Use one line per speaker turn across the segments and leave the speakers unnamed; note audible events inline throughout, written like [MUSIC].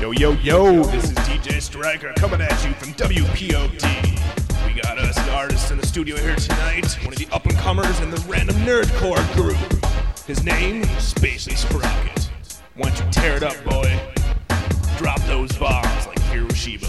Yo, yo, yo, this is DJ Striker coming at you from WPOD. We got us an artist in the studio here tonight, one of the up and comers in the random nerdcore group. His name, Spacely Sprocket. Why don't you tear it up, boy? Drop those bombs like Hiroshima.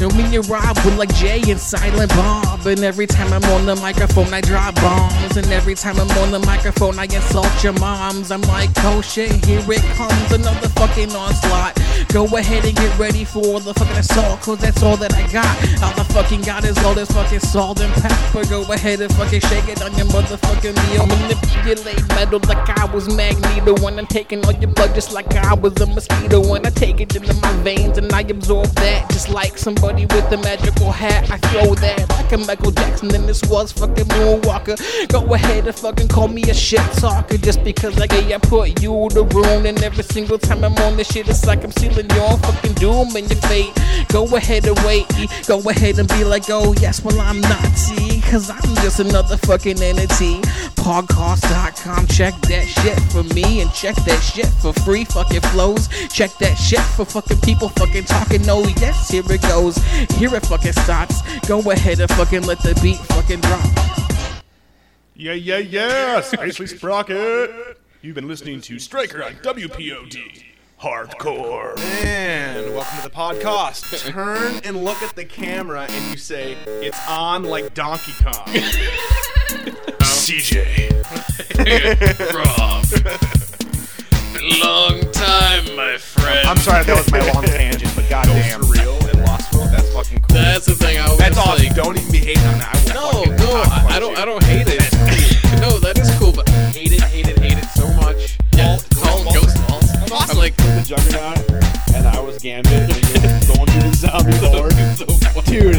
Know me and Rob with like Jay and Silent Bob. And every time I'm on the microphone, I drop bombs. And every time I'm on the microphone, I insult your moms. I'm like, oh shit, here it comes, another fucking onslaught. Go ahead and get ready for the fucking assault, cause that's all that I got. All I fucking got is all this fucking salt and pepper. Go ahead and fucking shake it on your motherfucking meal. Manipulate metal like I was Magneto. When I'm taking all your blood just like I was a mosquito. When I take it into my veins and I absorb that just like somebody with a magical hat. I throw that like a Michael Jackson, and this was fucking Moonwalker. Go ahead and fucking call me a shit talker just because like I put you to ruin. And every single time I'm on this shit, it's like I'm sealing your fucking doom and your fate. Go ahead and wait. Go ahead and be like, oh yes, well I'm Nazi, cause I'm just another fucking entity. Podcast.com, check that shit for me and check that shit for free. Fucking flows, check that shit for fucking people fucking talking. No, yes, here it goes. Here it fucking stops. Go ahead and fucking let the beat fucking drop.
Yeah, yeah, yeah, Spacely Sprocket. You've been listening to Striker on WPOD. Hardcore.
And welcome to the podcast. [LAUGHS] Turn and look at the camera and you say, it's on like Donkey Kong. [LAUGHS]
CJ.
Rob. Long time, my friend.
I'm sorry that was my long tangent, but goddamn. Surreal and lostful. That's fucking cool.
That's the thing. I was
That's awesome.
like,
don't even be hating on that. I will
no, no, I, I don't.
you.
I don't hate it. [LAUGHS] no, that is cool, but I hate it, hate it, hate it so much. Yeah, call Ghost Balls. I'm like,
the Juggernaut, and I was Gambit, and you were going through the zombie lord. [LAUGHS]
so.
Dude,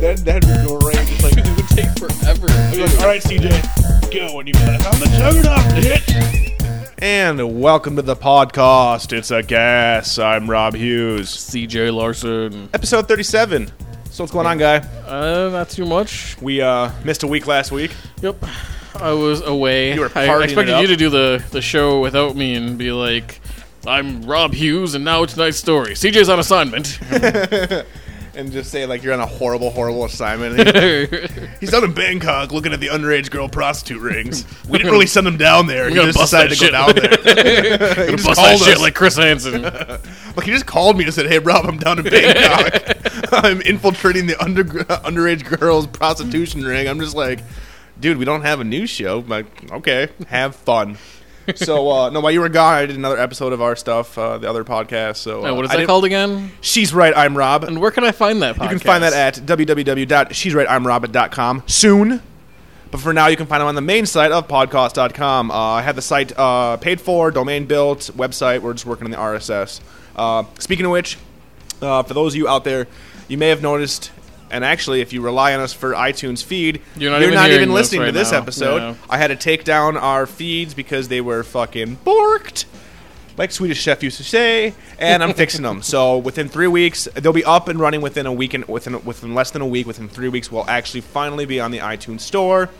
that, that'd be great. Just like,
it would take forever.
I'd be like, all right, CJ, go. And you'd be like, I'm the Juggernaut, bitch.
And welcome to the podcast. It's a gas. I'm Rob Hughes.
CJ Larson.
Episode 37. So what's going on, guy?
Uh, not too much.
We uh, missed a week last week.
Yep. I was away.
You were
I,
partying
I expected
it up.
you to do the, the show without me and be like, I'm Rob Hughes, and now it's tonight's story. CJ's on assignment. [LAUGHS]
And just say like you're on a horrible, horrible assignment. [LAUGHS] He's down in Bangkok looking at the underage girl prostitute rings. We didn't [LAUGHS] really send him down there. He
gonna
just
bust
decided to
that
go down there. he
Gonna
just
bust
called
that shit
us.
like Chris Hansen.
Like he just called me and said, "Hey, Rob, I'm down in Bangkok. I'm infiltrating the under underage girls prostitution ring." I'm just like, dude, we don't have a news show. But okay, have fun. So uh, no, while you were gone, I did another episode of our stuff, uh, the other podcast. So uh,
Uh, what is
I
that called again?
She's right. I'm Rob.
And where can I find that podcast?
You can find that at www.she'srightimrob.com soon. But for now, you can find them on the main site of podcast.com. Uh, I have the site uh, paid for, domain built, website. We're just working on the RSS. Uh, speaking of which, uh, for those of you out there, you may have noticed, and actually, if you rely on us for iTunes feed,
You're not even hearing this
listening to
right
this
now.
episode. I had to take down our feeds because they were fucking borked like Swedish chef used to say, and I'm fixing them. [LAUGHS] So within three weeks, they'll be up and running within a week and within within less than a week. Within three weeks, we'll actually finally be on the iTunes store,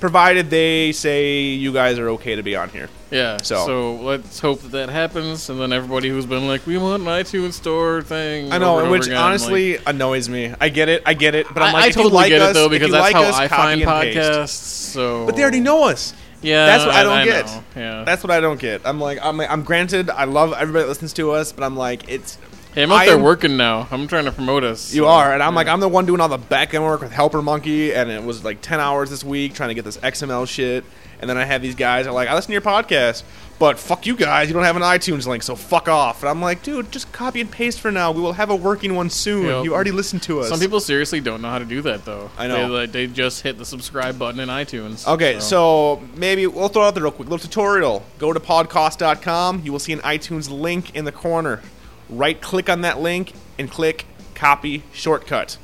provided they say you guys are okay to be on here.
Yeah.
So-
So. let's hope that that happens, and then everybody who's been like, "We want an iTunes store thing,"
I know, which
again,
honestly annoys me. I get it, I get it, but I'm
like,
like,
I, I
if you
totally
like
get
us,
it though because that's
like
how
us,
I find podcasts. So,
But they already know us.
Yeah,
That's what I don't
I
get.
know, Yeah.
That's what I don't get. I'm like, I'm like, I'm granted, I love everybody that listens to us, but I'm like, it's
hey, I'm out
I
there
am-
working now. I'm trying to promote us.
You are, and I'm like, I'm the one doing all the back end work with Helper Monkey, and it was like 10 hours this week trying to get this XML shit. And then I have these guys are like, I listen to your podcast, but fuck you guys, you don't have an iTunes link, so fuck off. And I'm like, dude, just copy and paste for now. We will have a working one soon.
Yep.
You already listened to us.
Some people seriously don't know how to do that though.
I know.
They, like, they just hit the subscribe button in iTunes.
Okay, so maybe we'll throw out the real quick little tutorial. Go to podcast.com. You will see an iTunes link in the corner. Right click on that link and click copy shortcut.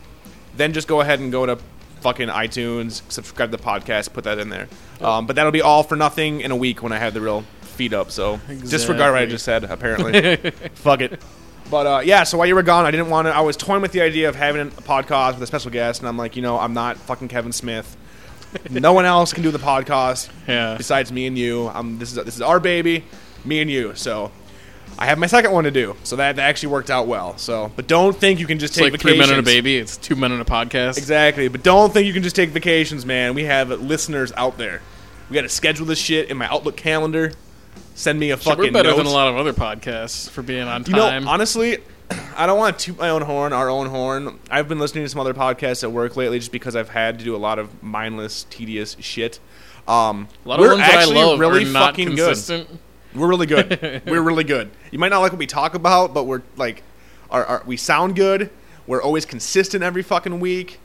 Then just go ahead and go to fucking iTunes, subscribe to the podcast, put that in there. Um, but that'll be all for nothing in a week when I have the real feed up. So disregard what I just said, apparently. [LAUGHS] Fuck it. But uh, yeah, so while you were gone, I didn't want to. I was toying with the idea of having a podcast with a special guest, and I'm like, you know, I'm not fucking Kevin Smith. [LAUGHS] no one else can do the podcast
Yeah.
besides me and you. Um, this is this is our baby, me and you. So I have my second one to do. So that, that actually worked out well. So, but don't think you can just
It's
take
like three men and a
vacations.
baby. It's two men and a podcast.
Exactly, but don't think you can just take vacations, man. We have listeners out there. We got to schedule this shit in my Outlook calendar. Send me a fucking
we're better
note.
than a lot of other podcasts for being on
You know,
time.
honestly, [CLEARS THROAT] I don't want to toot my own horn, our own horn. I've been listening to some other podcasts at work lately just because I've had to do a lot of mindless, tedious shit. Um,
a lot
we're
of ones that I
actually
love
really
are not
fucking
consistent.
good. We're really good. [LAUGHS] we're really good. You might not like what we talk about, but we're like, our, our, we sound good. We're always consistent every fucking week.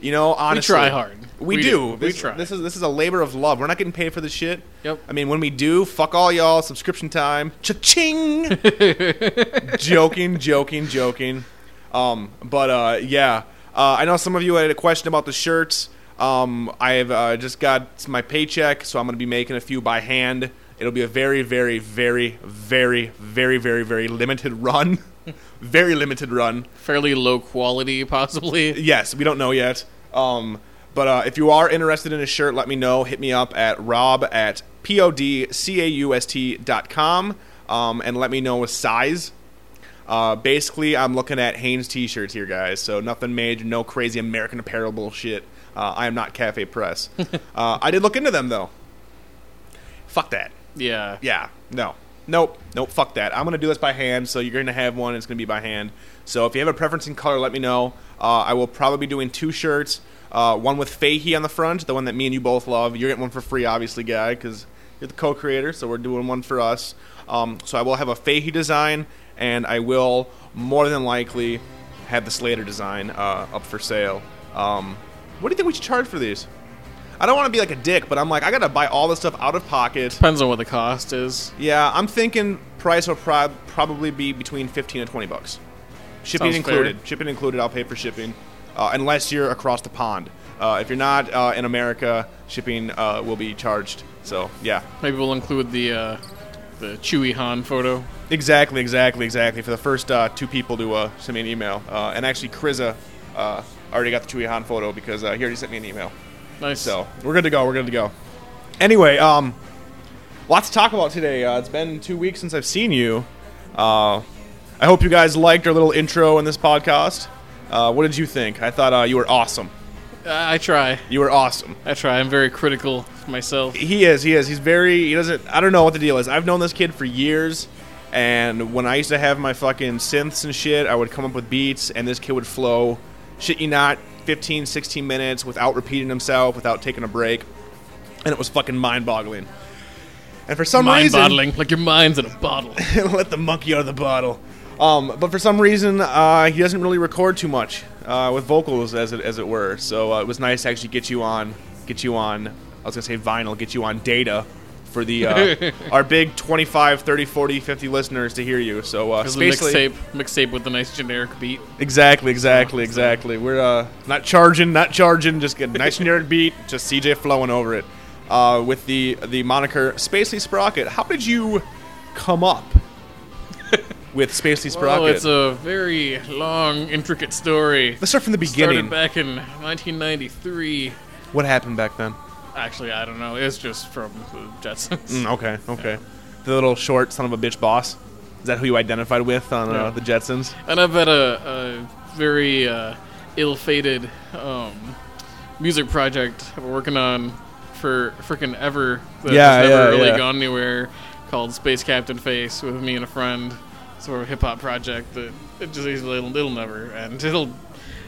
You know, honestly, we
try hard.
We,
We
do.
do. We
This,
try.
This is this is a labor of love. We're not getting paid for this shit.
Yep.
I mean, when we do, fuck all y'all. Subscription time. Cha-ching. [LAUGHS] joking, joking, joking. Um, but uh, yeah, uh, I know some of you had a question about the shirts. Um, I've uh, just got my paycheck, so I'm going to be making a few by hand. It'll be a very, very, very, very, very, very, very limited run. [LAUGHS] very limited run.
Fairly low quality, possibly.
Yes, we don't know yet. Um, but uh, if you are interested in a shirt, let me know. Hit me up at rob at podcaust dot com um, and let me know a size. Uh, basically, I'm looking at Hanes t-shirts here, guys. So nothing major, no crazy American Apparel bullshit. Uh, I am not Cafe Press. [LAUGHS] uh, I did look into them though. Fuck that.
Yeah.
Yeah, no. Nope, nope, fuck that. I'm to do this by hand, so you're to have one. It's to be by hand. So if you have a preference in color, let me know. Uh, I will probably be doing two shirts. Uh, one with Fahey on the front, the one that me and you both love. You're getting one for free, obviously, guy, because you're the co-creator, so we're doing one for us. Um, so I will have a Fahey design, and I will more than likely have the Slater design uh, up for sale. Um, what do you think we should charge for these? I don't want to be like a dick, but I'm like, I got to buy all this stuff out of pocket.
Depends on what the cost is.
Yeah, I'm thinking price will prob- probably be between 15 and 20 bucks. Shipping
Sounds
included.
fair.
Shipping included. I'll pay for shipping, uh, unless you're across the pond. Uh, if you're not uh, in America, shipping uh, will be charged. So yeah,
Maybe we'll include the uh, the Chewy Han photo.
exactly, exactly, exactly. For the first uh, two people to uh, send me an email, uh, and actually, Kriza uh, already got the Chewy Han photo because uh, he already sent me an email.
Nice.
So we're good to go. We're good to go. Anyway, um, lots to talk about today. Uh, it's been two weeks since I've seen you. Uh, I hope you guys liked our little intro in this podcast. Uh, what did you think? I thought uh, you were awesome.
I I try.
You were awesome.
I try. I'm very critical myself.
He is. He is. He's very. He doesn't. I don't know what the deal is. I've known this kid for years, and when I used to have my fucking synths and shit, I would come up with beats, and this kid would flow, shit you not, 15, 16 minutes without repeating himself, without taking a break, and it was fucking mind-boggling. And for some
Mind
reason,
bottling, like your mind's in a bottle. [LAUGHS]
let the monkey out of the bottle. Um, but for some reason, uh, he doesn't really record too much uh, with vocals, as it as it were. So uh, it was nice to actually get you on, get you on. I was gonna say vinyl, get you on data for the uh, [LAUGHS] our big 25, 30, 40, 50 listeners to hear you. So uh,
mixtape, mixtape with a nice generic beat.
Exactly, exactly, exactly. We're uh, not charging, not charging. Just get a nice generic beat. [LAUGHS] Just CJ flowing over it. Uh, with the the moniker Spacely Sprocket. How did you come up [LAUGHS] with Spacely Sprocket?
Oh, it's a very long, intricate story.
Let's start from the beginning.
Started back in 1993.
What happened back then?
Actually, I don't know. It's just from the Jetsons. [LAUGHS]
Mm, okay, okay. The little short son of a bitch boss. Is that who you identified with on uh,
Yeah.
the Jetsons?
And I've had a, a very uh, ill-fated um, music project I've been working on for freaking ever that
Yeah,
has never
yeah,
really
yeah.
gone anywhere called Space Captain Face with me and a friend. Sort of hip hop project that it just it'll, it'll never end. [LAUGHS] It'll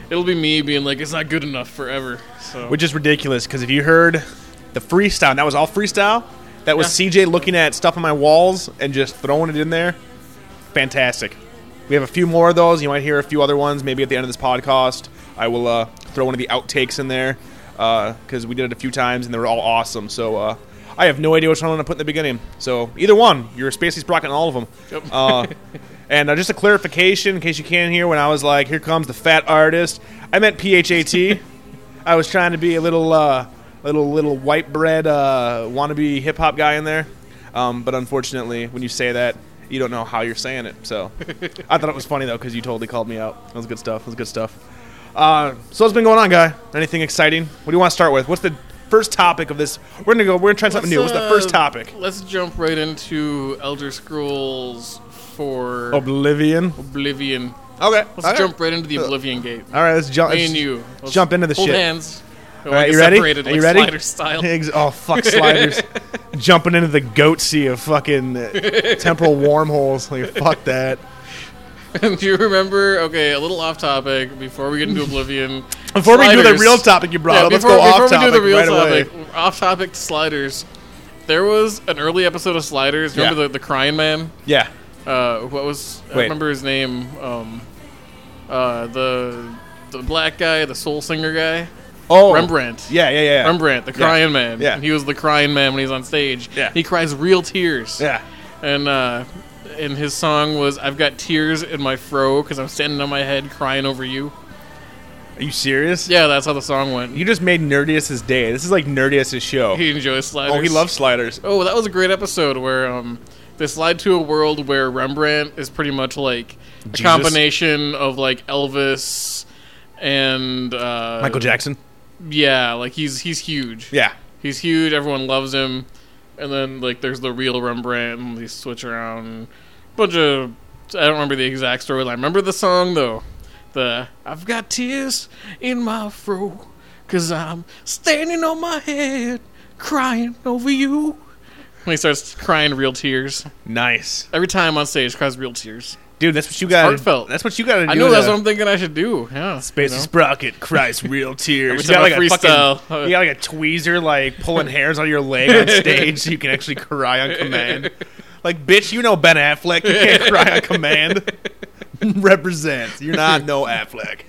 it'll be me being like it's not good enough forever. So
Which is ridiculous because if you heard the freestyle, that was all freestyle. That was
Yeah.
CJ looking at stuff on my walls and just throwing it in there. Fantastic. We have a few more of those. You might hear a few other ones maybe at the end of this podcast. I will uh, throw one of the outtakes in there because we did it a few times and they were all awesome. So uh, I have no idea which one I'm going to put in the beginning. So either one, you're a Spacey Sprocket in all of them.
Yep. [LAUGHS]
And uh, just a clarification in case you can't hear when I was like, here comes the fat artist, I meant PHAT. [LAUGHS] I was trying to be a little, uh, little, little white bread uh, wannabe hip hop guy in there. Um, but unfortunately, when you say that, you don't know how you're saying it. So [LAUGHS] I thought it was funny though because you totally called me out. That was good stuff. That was good stuff. Uh, so what's been going on, guy? Anything exciting? What do you want to start with? What's the first topic of this? We're gonna go. We're gonna try something new. What's the first
uh,
topic?
Let's jump right into Elder Scrolls for
Oblivion.
Oblivion.
Okay.
Let's
okay.
jump right into the Oblivion Gate.
All right. Let's jump.
Me and you. Let's
jump into the
hold
shit.
hands.
All right, you ready? Are
Separated,
you
like
ready?
Slider style. [LAUGHS]
Oh fuck [LAUGHS] sliders, jumping into the goat sea of fucking uh, [LAUGHS] temporal wormholes. Like fuck that.
Do you remember? Okay, a little off topic before we get into Oblivion.
Before we do the real topic you brought
Yeah,
up, let's
before,
go off
before
topic
we do the real
right away.
topic, off topic to sliders. There was an early episode of Sliders. Remember
Yeah.
the, the crying man?
Yeah.
Uh, what was I remember his name? Um, uh, the the black guy, the soul singer guy,
Oh,
Rembrandt.
Yeah, yeah, yeah.
Rembrandt, the crying man.
Yeah.
And he was the crying man when he's on stage.
Yeah.
He cries real tears.
Yeah.
And uh, and his song was "I've got tears in my fro because I'm standing on my head crying over you."
Are you serious?
Yeah, that's how the song went.
You just made Nerdiest's day. This is like Nerdiest's show.
He enjoys sliders.
oh, he loves sliders.
Oh, that was a great episode where um, they slide to a world where Rembrandt is pretty much like a combination of like Elvis and uh,
Michael Jackson.
Yeah, like he's he's huge.
Yeah.
He's huge. Everyone loves him. And then like there's the real Rembrandt, and they switch around. Bunch of I don't remember the exact storyline. Remember the song though. The I've got tears in my fro, cause I'm standing on my head, crying over you. When he starts crying real tears.
Nice,
Every time on stage, cries real tears.
dude. That's what you got.
heartfelt.
That's what you got to do.
I know that's
to-
what I'm thinking I should do. Yeah,
Spacey
you know?
Sprocket cries real [LAUGHS] tears. You got like
I
a
freestyle.
fucking, you got like a tweezer like pulling hairs out of your leg on [LAUGHS] stage so you can actually cry on command. Like, bitch, you know Ben Affleck. You can't [LAUGHS] cry on command. Represent. You're not no Affleck.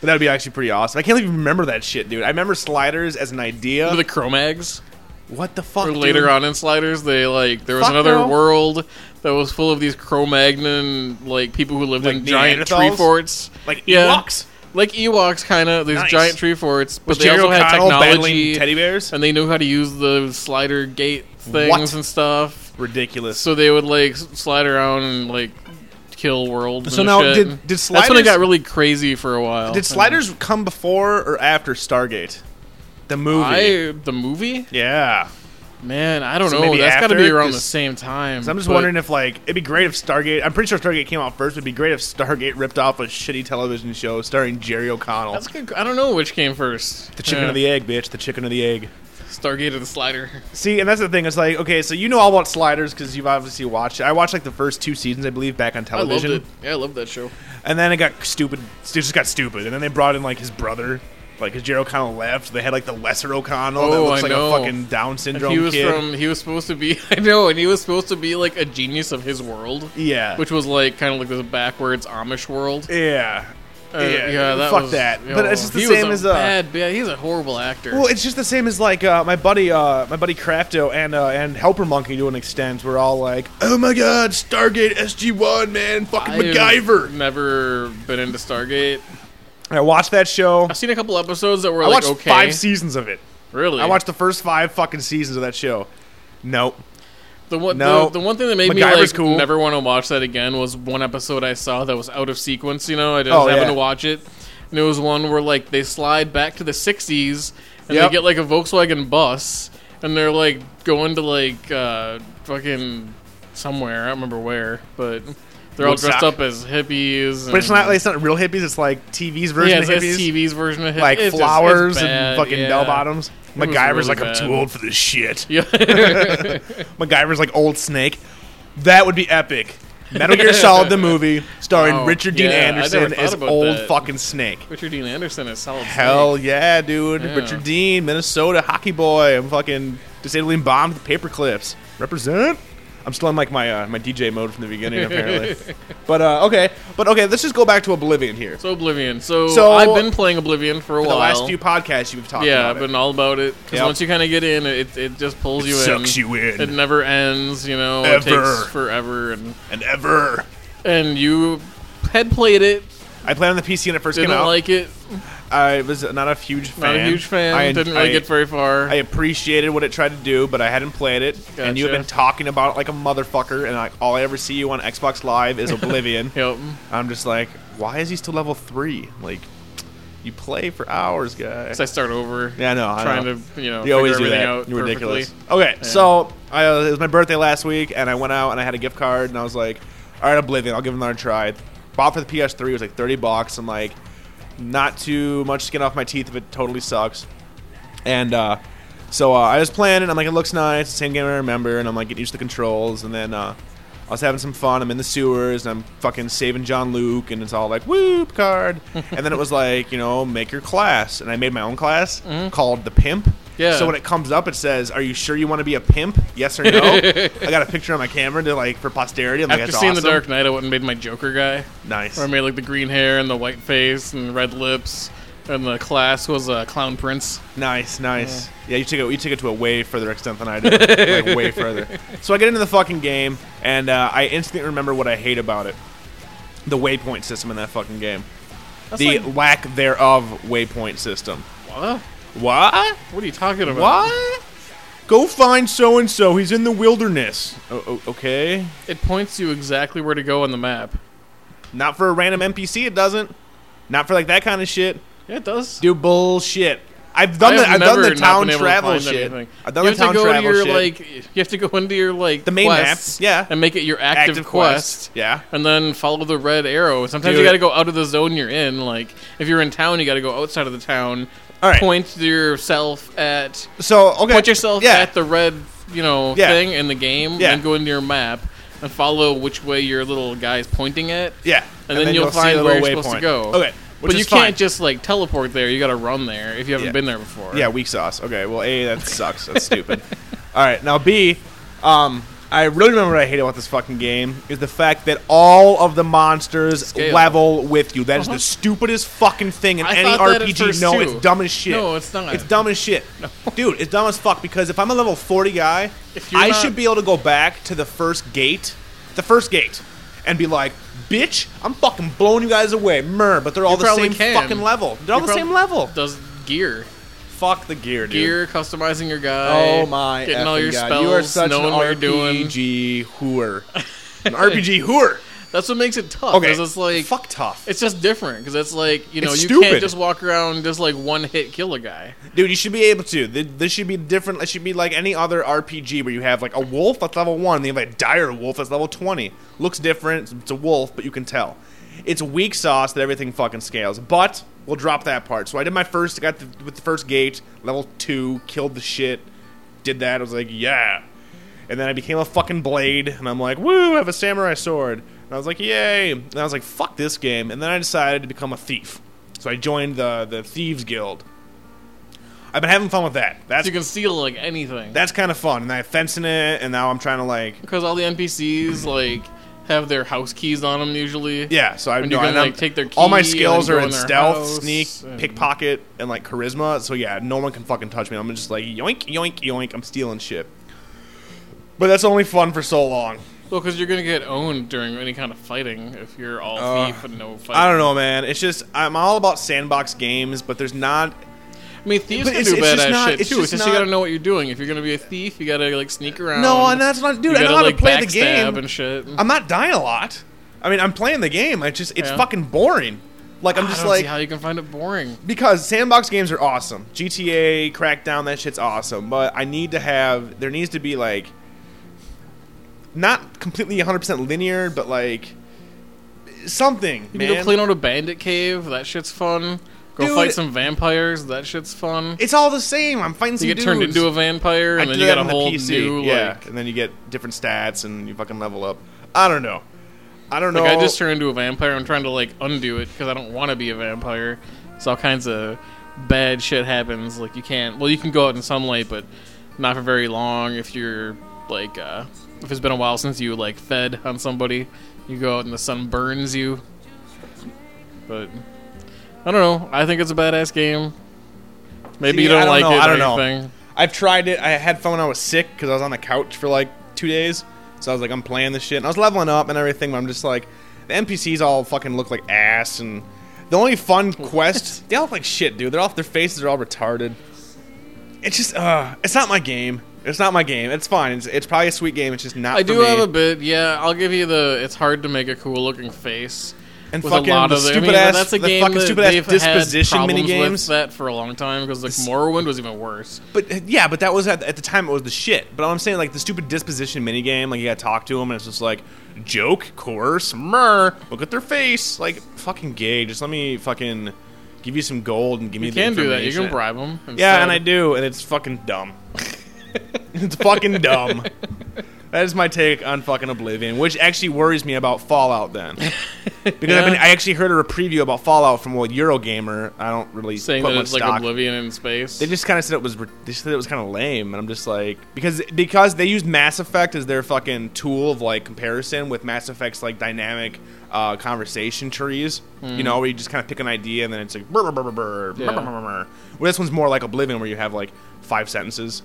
But that'd be actually pretty awesome. I can't even remember that shit, dude. I remember sliders as an idea.
Remember the Cro-Mags?
What the fuck?
Or
dude?
later on in Sliders, they like there was
Fuck
another
no.
world that was full of these Cro-Magnon like people who lived
Like
in giant tree forts,
like
Yeah.
Ewoks.
like Ewoks, kind of. These
Nice.
giant tree forts, but
Was
they
Jerry
also had technology,
teddy bears?
and they knew how to use the slider gate things
What?
and stuff.
Ridiculous.
So they would like slide around and like kill worlds.
So
and
now,
shit.
did- did
That's when it got really crazy for a while.
Did sliders come before or after Stargate? The movie.
I the movie?
yeah.
Man, I don't
So
know.
maybe
That's got to
after?
be around
'Cause-
the same time.
I'm just
but-
wondering if like it'd be great if Stargate. I'm pretty sure Stargate came out first. It'd be great if Stargate ripped off a shitty television show starring Jerry O'Connell.
That's good. I don't know which came first.
the chicken or the egg, bitch. The chicken or the egg.
Stargate or the slider.
See, and that's the thing. It's like okay, so you know all about sliders because you've obviously watched. it. I watched like the first two seasons, I believe, back on
I loved
television.
it. Yeah, I love that show.
And then it got stupid. It just got stupid. And then they brought in like his brother. Like, because Jerry O'Connell left, they had like the lesser O'Connell that
Oh,
looks
I
like
know.
a fucking Down
And
syndrome
he was
kid.
from. He was supposed to be. [LAUGHS] I know, and he was supposed to be like a genius of his world,
yeah,
which was like kind of like this backwards Amish world.
yeah,
Uh,
yeah.
that
fuck
was-
that. But it's just the
he
same as uh,
bad. Yeah, he's a horrible actor.
Well, it's just the same as like uh, my buddy, uh, my buddy Crafto and uh, and Helper Monkey to an extent. We're all like, "Oh my God, Stargate SG One, man, fucking
I've
MacGyver."
Never been into Stargate.
I watched that show.
I've seen a couple episodes that were
I
like
watched
okay.
five seasons of it.
really?
I watched the first five fucking seasons of that show. Nope.
The one,
No.
the, the one thing that made
MacGyver's
me like
cool.
never want to watch that again was one episode I saw that was out of sequence. You know, I just
Oh,
happened
yeah.
to watch it, and it was one where like they slide back to the '60s and
Yep.
they get like a Volkswagen bus, and they're like going to like uh, fucking somewhere. I don't remember where, but they're all dressed up as hippies.
But it's not like it's not real hippies. It's like TV's version
yeah,
of
it's
hippies,
TV's version of hippies.
like
It's just-
flowers and fucking
yeah.
bell bottoms. MacGyver's
really
like, I'm too old for this shit.
Yeah, [LAUGHS] [LAUGHS]
MacGyver's like old Snake. That would be epic. Metal Gear Solid the movie, starring
Wow. [LAUGHS]
Oh, Richard Dean
Yeah,
Anderson as old
that.
fucking Snake.
Richard Dean Anderson is solid.
Hell yeah, dude.
Yeah.
Richard Dean, Minnesota hockey boy. I'm fucking disabling bombs with paper clips. Represent. I'm still in like my uh, my DJ mode from the beginning apparently. [LAUGHS] but uh, okay, but okay, let's just go back to Oblivion here.
So Oblivion. So,
So-
I've been playing Oblivion for a
For
while.
the last few podcasts you've talked
yeah,
about
I've
it.
been all about it. Because
Yep.
once you kind of get in, it it just pulls
It
you
sucks
in.
you in.
It never ends. You know,
Ever.
it takes forever. And
and ever.
and you had played it,
I played on the PC when it first
didn't
came out.
like it.
I was not a huge fan.
Not a huge fan.
I,
didn't really
I-
get very far.
I appreciated what it tried to do, but I hadn't played it. And you have been talking about it like a motherfucker, and like all I ever see you on Xbox Live is Oblivion. [LAUGHS]
yep.
I'm just like, why is he still level three? Like, You play for hours, guy.
So I start over.
Yeah, no, I know.
Trying
know.
to you know
You always
figure
do
everything
that.
out
You're ridiculous. Okay, so I, uh, it was my birthday last week, and I went out and I had a gift card, and I was like, "All right, Oblivion, I'll give it another try." Bought for the PS3, it was like thirty bucks. I'm like, not too much skin off my teeth if it totally sucks. And uh, so uh, I was playing it. I'm like, it looks nice. It's the same game I remember, and I'm like, getting used to the controls. And then uh, I was having some fun. I'm in the sewers, and I'm fucking saving Jean-Luc, and it's all like, whoop card. [LAUGHS] and then it was like, you know, make your class, and I made my own class called the Pimp.
Yeah.
So when it comes up, it says, "Are you sure you want to be a pimp? Yes or no?" [LAUGHS] I got a picture on my camera to like for posterity. I'm like,
After
that's
seeing
awesome.
The Dark Knight, I went and made my Joker guy.
Nice.
Where I made like the green hair and the white face and red lips. And the class was a clown prince.
Nice, nice. Yeah, you took it. You took it to a way further extent than I did. [LAUGHS] like way further. So I get into the fucking game, and uh, I instantly remember what I hate about it: the waypoint system in that fucking game. the
like-
lack thereof waypoint system.
What?
What?
What are you talking about?
What? Go find so and so. He's in the wilderness. Okay.
It points you exactly where to go on the map.
Not for a random NPC. It doesn't. Not for like that kind of shit.
Yeah, it does.
Do bullshit. I've done
I
the I've done the town
to
travel
find
shit.
anything.
I've done
you
the town
to go
travel
to your
shit.
like. You have to go into your like
The main
quests,
map, yeah.
and make it your active,
Active
quest.
quest, yeah.
and then follow the red arrow. Sometimes
Dude.
you got to go out of the zone you're in. Like if you're in town, you got to go outside of the town.
Right.
Point yourself at
So okay.
point yourself
yeah.
at the red, you know,
Yeah.
thing in the game,
Yeah.
and go into your map and follow which way your little guy's pointing at.
Yeah.
And, then, you'll
see
find where you're supposed to go.
Okay. Which
but you can't just like teleport there. You got to run there if you haven't
Yeah.
been there before.
Yeah, weak sauce. Okay, well, A, that sucks. That's stupid. [LAUGHS] All right, now B, um, I really remember what I hate about this fucking game is the fact that all of the monsters
Scale.
level with you. That is
Uh-huh.
the stupidest fucking thing in
I
any
thought that at
RPG. No,
too.
it's dumb as shit.
No, it's not.
It's dumb as shit. No. Dude, it's dumb as fuck because if I'm a level 40 guy, I
not-
should be able to go back to the first gate, the first gate, and be like, bitch, I'm fucking blowing you guys away. Mer, but they're all
You
the same
can.
fucking level. They're all
You
the
prob-
same level.
Does gear,
Fuck the gear, dude.
gear, customizing your guy.
Oh my!
getting all your
God.
spells,
You are such
knowing
an
what you're doing.
RPG whore. [LAUGHS] an RPG whore.
That's what makes it tough.
Okay,
'cause it's like
fuck tough,
it's just different because it's like you know
It's
you
stupid.
can't just walk around just like one hit kill a guy.
dude. You should be able to. Th- This should be different. It should be like any other RPG where you have like a wolf that's level one, and you have a dire wolf that's level twenty. Looks different. It's a wolf, but you can tell. It's weak sauce that everything fucking scales. But we'll drop that part. So I did my first. Got the, with the first gate, level two, killed the shit. Did that. I was like, yeah. And then I became a fucking blade, and I'm like, woo, I have a samurai sword. And I was like, yay. And I was like, fuck this game. And then I decided to become a thief. So I joined the, the Thieves Guild. I've been having fun with that. That's
You can steal like anything
that's kind of fun. And I have fence in it, and now I'm trying to like,
because all the NPCs like have their house keys on them usually.
yeah. So I
am
no,
can, like, take their
all my skills are in
in
stealth,
house
sneak,
and-
pickpocket, and like charisma. So yeah, no one can fucking touch me. I'm just like yoink, yoink, yoink. I'm stealing shit. But that's only fun for so long.
Well, because you're gonna get owned during any kind of fighting if you're all
Uh,
thief and no fighting.
I don't know, man. It's just I'm all about sandbox games, but there's not.
I mean, thieves
But
can do badass shit
it's
too. It's just
not-
you gotta know what you're doing. If you're gonna be a thief, you gotta like sneak around.
No, and that's not, dude.
you
I know how
like
to play the game.
and shit.
I'm not dying a lot. I mean, I'm playing the game. I just it's
Yeah.
fucking boring. Like I'm
I
just
don't
like
see how you can find it boring.
because sandbox games are awesome. GTA, Crackdown, that shit's awesome. But I need to have there needs to be like not completely 100% linear, but like something.
You
man.
can go clean out a bandit cave. That shit's fun. Go
Dude.
fight some vampires. That shit's fun.
It's all the same. I'm fighting some
You get
dudes.
turned into a vampire,
I
and then you got a whole
PC,
new
yeah,
like.
and then you get different stats and you fucking level up. I don't know. I don't
Like
know.
I just turned into a vampire. I'm trying to like undo it because I don't want to be a vampire. So all kinds of bad shit happens. Like you can't. Well, you can go out in sunlight, but not for very long. If you're like, uh, if it's been a while since you like fed on somebody, you go out and the sun burns you. But I don't know. I think it's a badass game. Maybe
See,
you don't,
don't
like
know,
it
I
or
don't know.
anything.
I've tried it. I had fun when I was sick because I was on the couch for like two days. So I was like, I'm playing this shit, and I was leveling up and everything. But I'm just like, the NPCs all fucking look like ass, and the only fun [LAUGHS] quest they all look like shit, dude. They're all their faces They're all retarded. It's just, uh, it's not my game. It's not my game. It's fine. It's, it's probably a sweet game. It's just not.
I do
me.
have a bit. Yeah, I'll give you the. It's hard to make a cool looking face.
And
with
fucking
a lot of the, I
stupid
mean,
ass,
that's a
the
game
fucking
that
stupid ass
they've
disposition
had
mini
problems
games.
with that for a long time because like Morrowind was even worse.
But uh, yeah, but that was at, at the time it was the shit. But I'm saying like the stupid disposition mini game, like you gotta talk to them, and it's just like joke, coerce, murr, look at their face, like fucking gay. Just let me fucking give you some gold and give me
You
the
can do that. You
information.
can bribe them.
Yeah, and I do, and it's fucking dumb. [LAUGHS] it's fucking dumb. [LAUGHS] That is my take on fucking Oblivion, which actually worries me about Fallout. Then, [LAUGHS] because I've been, I actually heard a preview about Fallout from well, Eurogamer. I don't really
saying
put
that
much
it's like. Oblivion in space.
They just kind of said it was they said it was kind of lame, and I'm just like because because they used Mass Effect as their fucking tool of like comparison with Mass Effect's like dynamic uh, conversation trees. You know, where you just kind of pick an idea and then it's like brr, brr, brr, brr, brr, brr,
Yeah.
brr, brr, brr. Well, this one's more like Oblivion, where you have like five sentences.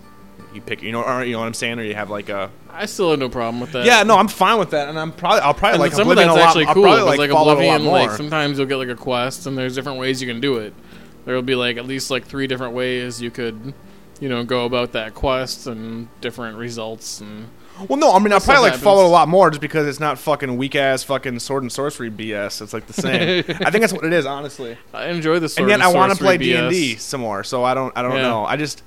You pick, you know, or you know what I'm saying, or you have like a
I still have no problem with that.
yeah. No, I'm fine with that, and I'm probably I'll probably
And
like
some
Oblivion
of that's
lot.
actually
I'll
cool.
probably like,
like
a lot
Oblivion, like sometimes you'll get like a quest, and there's different ways you can do it. There will be like at least like three different ways you could, you know, go about that quest and different results. And
Well, no, I mean, I'll probably like
happens.
follow a lot more just because it's not fucking weak ass fucking sword and sorcery BS. It's like the same. [LAUGHS] I think that's what it is, honestly.
I enjoy the sword
and yet, I
want to
play D and D some more. So I don't, I don't
Yeah.
know. I just,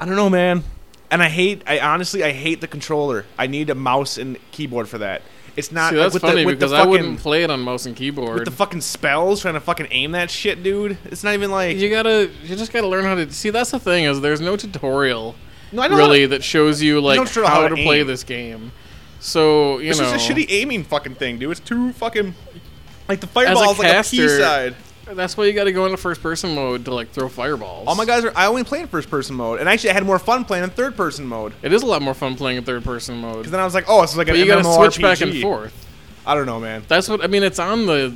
I don't know, man. And I hate, I honestly, I hate the controller. I need a mouse and keyboard for that. It's not.
See, that's
with
funny
the, with
because
the
I wouldn't play it on mouse and keyboard.
with the fucking spells trying to fucking aim that shit, dude. It's not even like.
you gotta, you just gotta learn how to. See, that's the thing is there's no tutorial
no,
really
to-
that shows you like how,
how
to play this game. So you
It's
know, it's
just a shitty aiming fucking thing, dude. It's too fucking. Like the fireball's like a P
caster-
side.
That's why you got to go into first person mode to like throw fireballs.
All my guys are. I only play in first person mode, and actually, I had more fun playing in third person mode.
It is a lot more fun playing in third person mode.
Because then I was like, oh, is like
But
an
you gotta switch back and forth.
I don't know, man.
That's what I mean. It's on the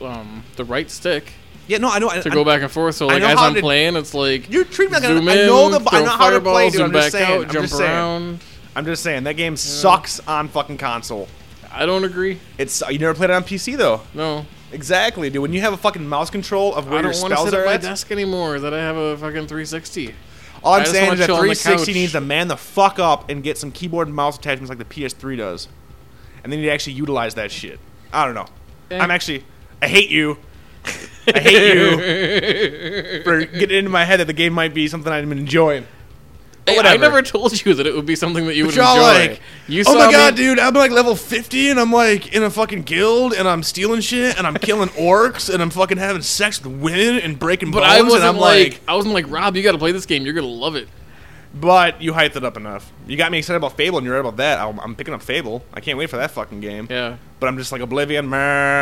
the um the right stick
Yeah, no, I know. I,
to
I-
go back and forth. So like as I'm
to-
playing, it's like
You're treating me like
zoom
I,
in,
I know the. I know how to play, dude. I'm
zoom
just
back
saying.
out,
I'm
jump
just saying.
around.
I'm just saying that game sucks on fucking console.
I don't agree.
It's you never played it on PC though.
No,
Exactly, dude. When you have a fucking mouse control of where
I
your
don't want to
spells
sit
are
at my
at,
desk anymore. That I have a fucking 360.
all
I
I'm
just
saying
wanna
is that
chill on the
360
couch.
needs to man the fuck up and get some keyboard and mouse attachments like the PS3 does, and then you actually utilize that shit. I don't know.
Eh.
I'm actually. I hate you. I hate you [LAUGHS] for getting into my head that the game might be something I'm enjoying.
Hey, I never told you that it would be something that you would
But y'all
enjoy.
like,
you
oh my
me-
god, dude! I'm like level 50, and I'm like in a fucking guild, and I'm stealing shit, and I'm killing [LAUGHS] orcs, and I'm fucking having sex with women and breaking
But
bones,
I wasn't
and I'm
like,
like,
I wasn't like Rob. You got to play this game. You're gonna love it.
but you hyped it up enough. You got me excited about Fable, and you're right about that. I'm, I'm picking up Fable. I can't wait for that fucking game.
Yeah.
But I'm just like Oblivion. Meh,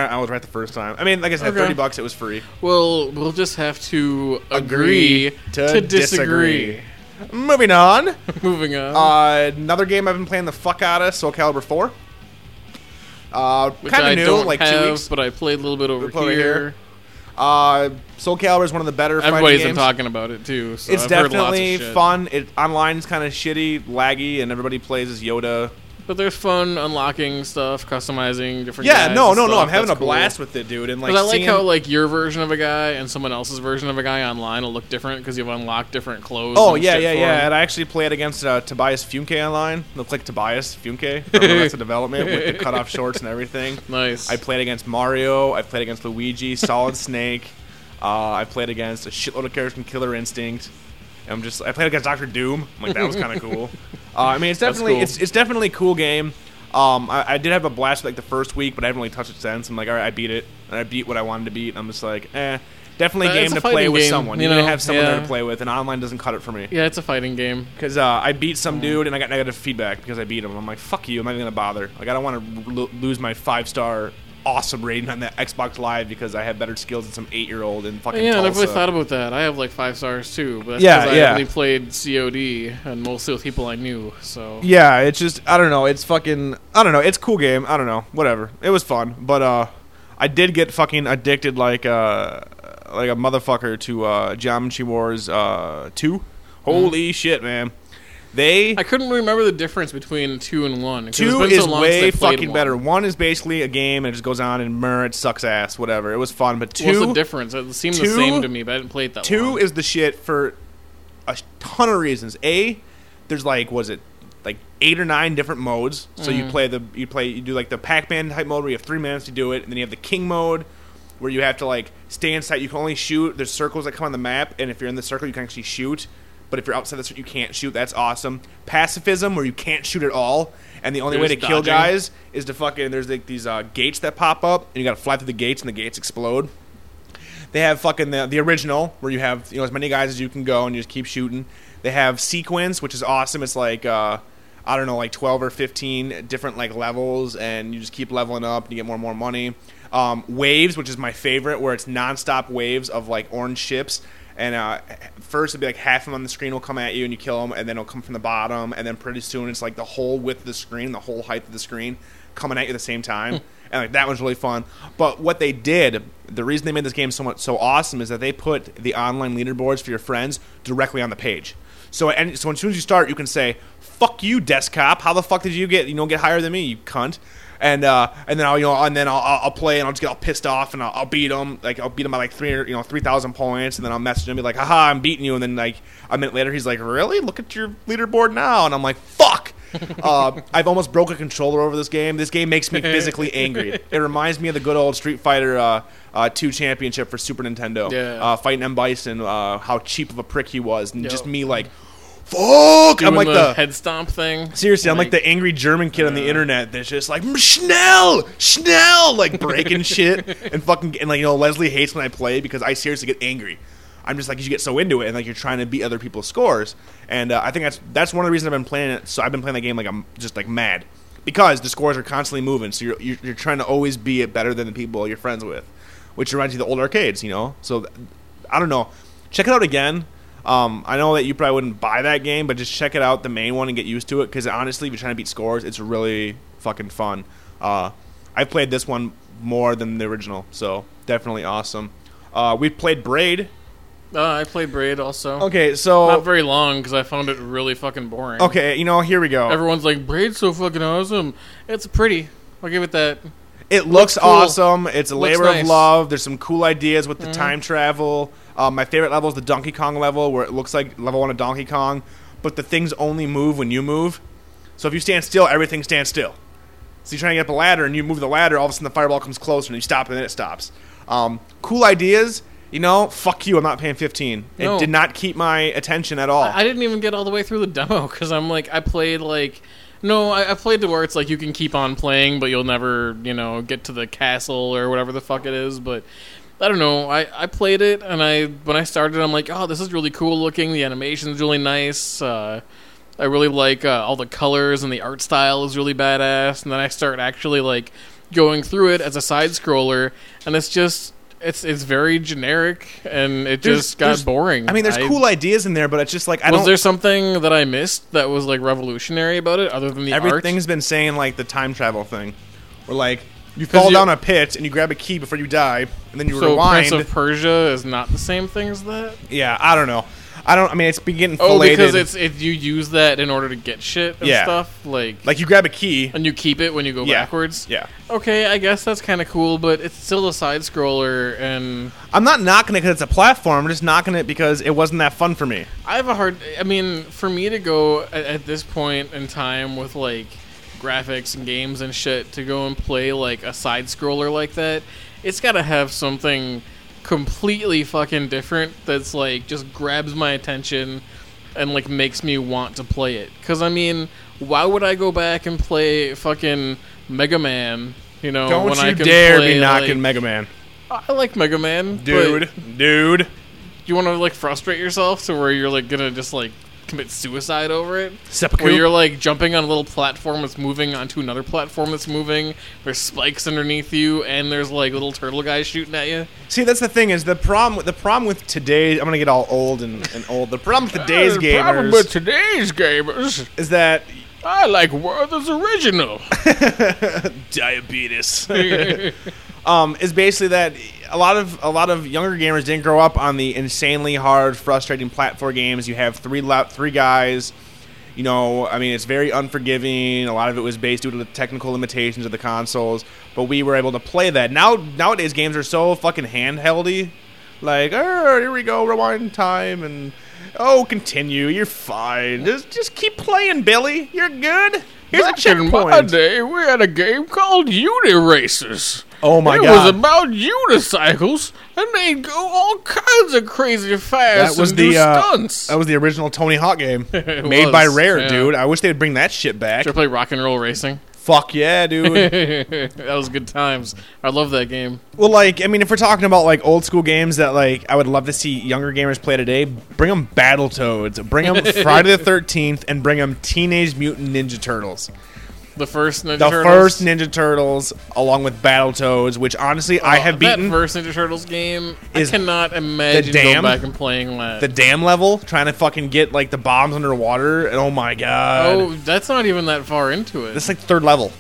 I was right the first time. I mean, like I said,
Okay.
30 bucks, it was free.
Well, we'll just have to agree,
Agree
to,
to
disagree.
disagree. Moving on. [LAUGHS]
Moving on.
Uh, another game I've been playing the fuck out of, Soul Calibur 4. Uh, kind of new,
don't
like
have,
two weeks.
but I played a little bit over here.
here. Uh, Soul Calibur is one of the better. fighting
Everybody's been talking about it too. So
It's
I've heard lots of
definitely fun. It online is kind of shitty, laggy, and everybody plays as Yoda.
But there's fun unlocking stuff, customizing different.
Yeah, no, no, no. I'm having
That's
a
cool.
blast with it, dude. And like,
I like
seeing-
how like your version of a guy and someone else's version of a guy online will look different because you've unlocked different clothes.
Oh
and
yeah,
shit
yeah,
for
yeah.
him.
And I actually played against uh, Tobias Funke online. Looks like Tobias Funke from Arrested [LAUGHS] Development with the cut off [LAUGHS] shorts and everything.
Nice.
I played against Mario. I played against Luigi, Solid [LAUGHS] Snake. Uh, I played against a shitload of characters from Killer Instinct. I'm just I played against Doctor Doom. I'm like that was kind of [LAUGHS] cool. Uh, I mean, it's definitely
cool.
it's it's definitely a cool game. Um, I, I did have a blast like the first week, but I haven't really touched it since. I'm like, all right, I beat it, and I beat what I wanted to beat. I'm just like, eh, definitely
Uh,
game
it's a
to play
fighting
with
game,
someone.
you
You, need to
know,
have someone there to play with, and online doesn't cut it for me.
yeah, it's a fighting game.
Because uh, I beat some dude and I got negative feedback because I beat him. I'm like, fuck you. I'm not even gonna bother. Like, I don't want to l- lose my five star awesome rating on that Xbox Live because I have better skills than some eight year old in fucking
Yeah, I never really thought about that. I have like five stars too, but that's
Yeah,
I
yeah.
only played COD and mostly with people I knew. So
yeah, it's just I don't know. It's fucking I don't know. It's a cool game. I don't know. Whatever. It was fun, but uh, I did get fucking addicted like uh like a motherfucker to uh Geometry Wars uh two. Holy shit, man. They
I couldn't remember the difference between two and one.
Two
been
is
so long
way
since I played
fucking
one.
better. One is basically a game and it just goes on and mer, it sucks ass, whatever. It was fun, but two.
What's the difference? It seemed the same to me, but I didn't play it that
two
long.
is the shit for a ton of reasons. A, there's like, was it like eight or nine different modes. So you mm. play the you play you do like the Pac-Man type mode where you have three minutes to do it, and then you have the King mode where you have to like stay inside. You can only shoot. There's circles that come on the map, and if you're in the circle, you can actually shoot. But if you're outside the circle, you can't shoot. That's awesome. Pacifism, where you can't shoot at all, and the only
You're
way to
just
kill guys is to fucking. There's like these uh, gates that pop up, and you got to fly through the gates, and the gates explode. They have fucking the, the original where you have you know as many guys as you can go and you just keep shooting. They have sequence, which is awesome. It's like uh, I don't know, like twelve or fifteen different like levels, and you just keep leveling up and you get more and more money. Um, waves, which is my favorite, where it's nonstop waves of like orange ships. And uh, first, it'll be like half of them on the screen will come at you, and you kill them, and then it'll come from the bottom, and then pretty soon it's like the whole width of the screen, the whole height of the screen, coming at you at the same time. [LAUGHS] and like that was really fun. But what they did, the reason they made this game so much so awesome is that they put the online leaderboards for your friends directly on the page. So and so as soon as you start, you can say, "Fuck you, desk desktop! How the fuck did you get you know get higher than me, you cunt?" And uh, and then I'll you know and then I'll, I'll play and I'll just get all pissed off and I'll, I'll beat them like I'll beat him by like three you know three thousand points and then I'll message him and be like, "Haha, I'm beating you!" And then like a minute later, he's like, "Really? Look at your leaderboard now!" And I'm like, "Fuck!" [LAUGHS] uh, I've almost broke a controller over this game. This game makes me physically [LAUGHS] angry. It reminds me of the good old Street Fighter uh, uh, 2 championship for Super Nintendo.
Yeah.
Uh, fighting M. Bison, uh, how cheap of a prick he was. And
Yo.
just me like, fuck!
Doing
I'm like
the,
the.
head stomp thing.
Seriously, I'm like the angry German kid on the internet that's just like, "Mm, Schnell! Schnell! Like breaking [LAUGHS] shit. And fucking, and like, you know, Leslie hates when I play because I seriously get angry. I'm just like, you get so into it and like you're trying to beat other people's scores. And uh, I think that's that's one of the reasons I've been playing it. So I've been playing the game like I'm just like mad. Because the scores are constantly moving. So you're, you're, you're trying to always be it better than the people you're friends with. Which reminds you of the old arcades, you know? So th- I don't know. Check it out again. Um, I know that you probably wouldn't buy that game, but just check it out, the main one, and get used to it. Because honestly, if you're trying to beat scores, it's really fucking fun. Uh, I've played this one more than the original, so definitely awesome. Uh, we've played Braid.
Uh, I played Braid also.
Okay, so
Not very long because I found it really fucking boring.
okay, you know, here we go.
Everyone's like, Braid's so fucking awesome. It's pretty. I'll give it that.
It looks,
cool.
awesome. It's a
Looks
labor of love. There's some cool ideas with the time travel. Um, my favorite level is the Donkey Kong level, where it looks like level one of Donkey Kong, but the things only move when you move. So if you stand still, everything stands still. So you're trying to get up a ladder, and you move the ladder. All of a sudden, the fireball comes closer, and you stop, and then it stops. Um, cool ideas. You know, fuck you. I'm not paying 15. It
No.
did not keep my attention at all.
I, I didn't even get all the way through the demo because I'm like, I played like. No, I, I played to where it's like you can keep on playing, but you'll never, you know, get to the castle or whatever the fuck it is. But I don't know. I, I played it, and I when I started, I'm like, oh, this is really cool looking. The animation's really nice. Uh, I really like uh, all the colors and the art style is really badass. And then I start actually like going through it as a side scroller, and it's just it's it's very generic, and it
There's-
just got boring.
I mean, there's
I-
cool ideas in there, but it's just like I
was
don't.
Was there something that I missed that was like revolutionary about it, other than the
Everything's
art?
been saying like the time travel thing, or like you fall down a pit and you grab a key before you die, and then you
So
rewind.
Prince of Persia is not the same thing as that.
yeah, I don't know. I don't. I mean, it's been getting
Oh,
filleted.
because it's it you use that in order to get shit and
Yeah.
stuff like
like you grab a key.
and you keep it when you go
Yeah.
backwards.
Yeah,
Okay, I guess that's kind of cool, but it's still a side scroller, and
I'm not knocking it because it's a platform. I'm just knocking it because it wasn't that fun for me.
I have a hard. I mean, for me to go at, at this point in time with like graphics and games and shit to go and play like a side scroller like that, it's got to have something completely fucking different that's like just grabs my attention and like makes me want to play it. Cuz I mean, why would I go back and play fucking Mega Man, you know,
Don't
when I can
dare
play,
be knocking
like-
Mega Man,
I like Mega Man,
dude, dude.
you want to like frustrate yourself to where you're like going to just like commit suicide over it?
Seppuku.
Where you're like jumping on a little platform that's moving onto another platform that's moving. There's spikes underneath you, and there's like little turtle guys shooting at you.
See, that's the thing is the problem. The problem with today, I'm gonna get all old and, and old. The problem with today's [LAUGHS] gamers Problem with
today's gamers,
is that
I like Werther's original. [LAUGHS]
diabetes. [LAUGHS] um, is basically that a lot of a lot of younger gamers didn't grow up on the insanely hard, frustrating platform games. You have three la- three guys. You know, I mean, it's very unforgiving. A lot of it was based due to the technical limitations of the consoles, but we were able to play that. Now, nowadays, games are so fucking handheldy. Like, oh, here we go, rewind time, and Oh, continue. You're fine. Just just keep playing, Billy. You're good. Here's
Back
a
in my day, we had a game called Uni Racers.
Oh my
it
god.
It was about unicycles, and they'd go all kinds of crazy fast
that was the uh,
stunts.
that was the original Tony Hawk game [LAUGHS] made by Rare,
yeah.
dude. I wish they'd bring that shit back.
Should I play Rock and Roll Racing?
Fuck yeah, dude. [LAUGHS]
that was good times. I love that game.
well, like, I mean, if we're talking about like old school games that like I would love to see younger gamers play today, bring them Battletoads, bring them [LAUGHS] Friday the Thirteenth, and bring them Teenage Mutant Ninja Turtles.
The first Ninja
The
Turtles.
first Ninja Turtles, along with Battletoads, which honestly I oh, have
Oh,
beaten.
That first Ninja Turtles game,
is
I cannot imagine
dam?
going back and playing that.
the dam level, trying to fucking get like the bombs underwater, and oh my god,
oh, that's not even that far into it.
that's like third level.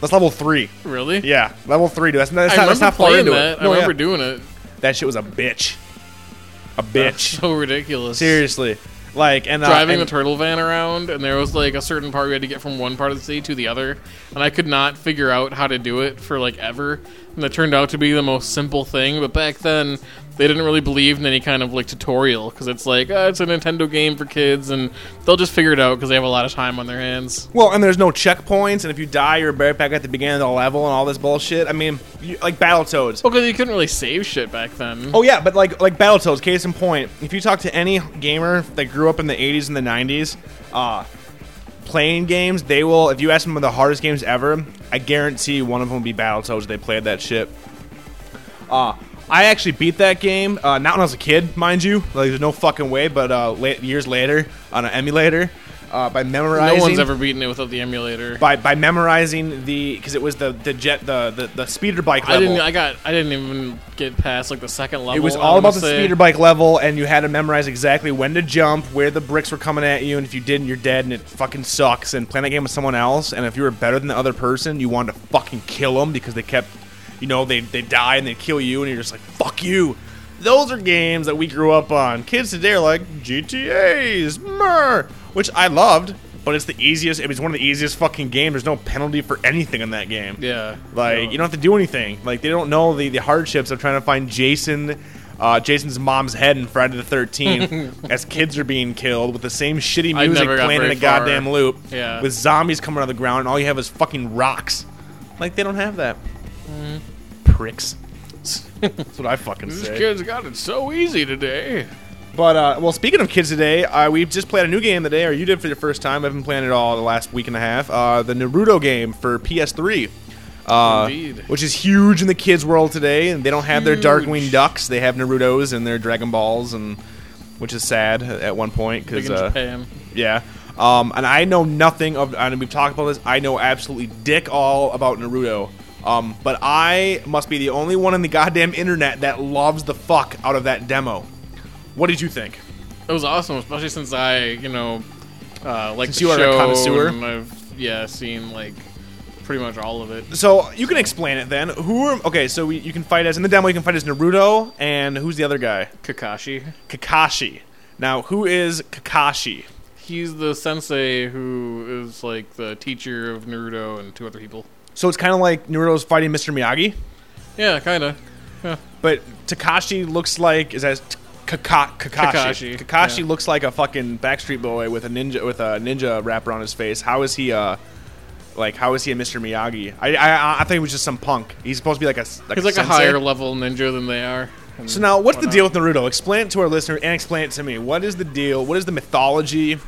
That's level three.
really?
Yeah, level three. Dude. That's, that's
I
not,
remember
that's not far
playing
into
that.
it.
I
No,
remember
yeah.
doing it.
that shit was a bitch. A bitch.
So ridiculous.
Seriously, like and uh,
Driving
and-
the turtle van around, and there was like a certain part we had to get from one part of the city to the other, and I could not figure out how to do it for like ever. And it turned out to be the most simple thing. But back then, they didn't really believe in any kind of like tutorial because it's like uh, it's a Nintendo game for kids, and they'll just figure it out because they have a lot of time on their hands.
Well, and there's no checkpoints, and if you die, you're right back at the beginning of the level, and all this bullshit. I mean, you, like Battletoads.
Well, because you couldn't really save shit back then.
Oh yeah, but like like Battletoads. Case in point, if you talk to any gamer that grew up in the '80s and the '90s, uh, playing games, they will. If you ask them what the hardest games ever, I guarantee one of them will be Battletoads. They played that shit. Uh, I actually beat that game. Uh, not when I was a kid, mind you. Like there's no fucking way. But uh, years later on an emulator, uh, by memorizing.
no one's ever beaten it without the emulator.
by by memorizing the because it was the the jet the the, the speeder bike
I didn't. I got. I didn't even get past like the second level.
It was all about the
say.
speeder bike level, and you had to memorize exactly when to jump, where the bricks were coming at you, and if you didn't, you're dead, and it fucking sucks. And playing that game with someone else, and if you were better than the other person, you wanted to fucking kill them because they kept, you know, they they die and they kill you, and you're just like fuck you. Those are games that we grew up on. Kids today are like GTA's, mer, which I loved, but it's the easiest. It's one of the easiest fucking games. There's no penalty for anything in that game.
Yeah.
Like you don't have to do anything. Like they don't know the, the hardships of trying to find Jason, uh, Jason's mom's head in Friday the Thirteenth [LAUGHS] as kids are being killed with the same shitty music playing in a
far.
goddamn loop.
Yeah.
With zombies coming out of the ground and all you have is fucking rocks. Like they don't have that.
Mm.
Pricks. That's what I fucking
These
say.
kids got it so easy today.
But uh, well, speaking of kids today, uh, we've just played a new game today, or you did for the first time. I've been playing it all the last week and a half. Uh, the Naruto game for PS3, uh,
Indeed.
which is huge in the kids' world today. And they don't have their Darkwing Ducks; they have Naruto's and their Dragon Balls, and which is sad at one point
Big
because
in
uh,
Japan.
yeah. Um, and I know nothing of, and we've talked about this. I know absolutely dick all about Naruto. Um, but I must be the only one on the goddamn internet that loves the fuck out of that demo. What did you think?
It was awesome, especially since I, you know, uh, like
Since
the
you are a
show
connoisseur?
and I've yeah seen like pretty much all of it.
So you can explain it then. Who are okay? So we, you can fight as in the demo. You can fight as Naruto and who's the other guy?
Kakashi.
Kakashi. Now who is Kakashi?
He's the sensei who is like the teacher of Naruto and two other people.
So it's kind of like Naruto's fighting Mr. Miyagi,
Yeah, kind of.
but Takashi looks like is that Kaka, Kakashi.
Kakashi,
Kakashi
yeah.
looks like a fucking Backstreet Boy with a ninja with a ninja wrapper on his face. How is he? uh like how is he a Mr. Miyagi? I I, I think he was just some punk. He's supposed to be like a like
He's like a higher level ninja than they are.
So now, what's the deal with Naruto? Explain it to our listener and explain it to me. What is the deal? What is the mythology?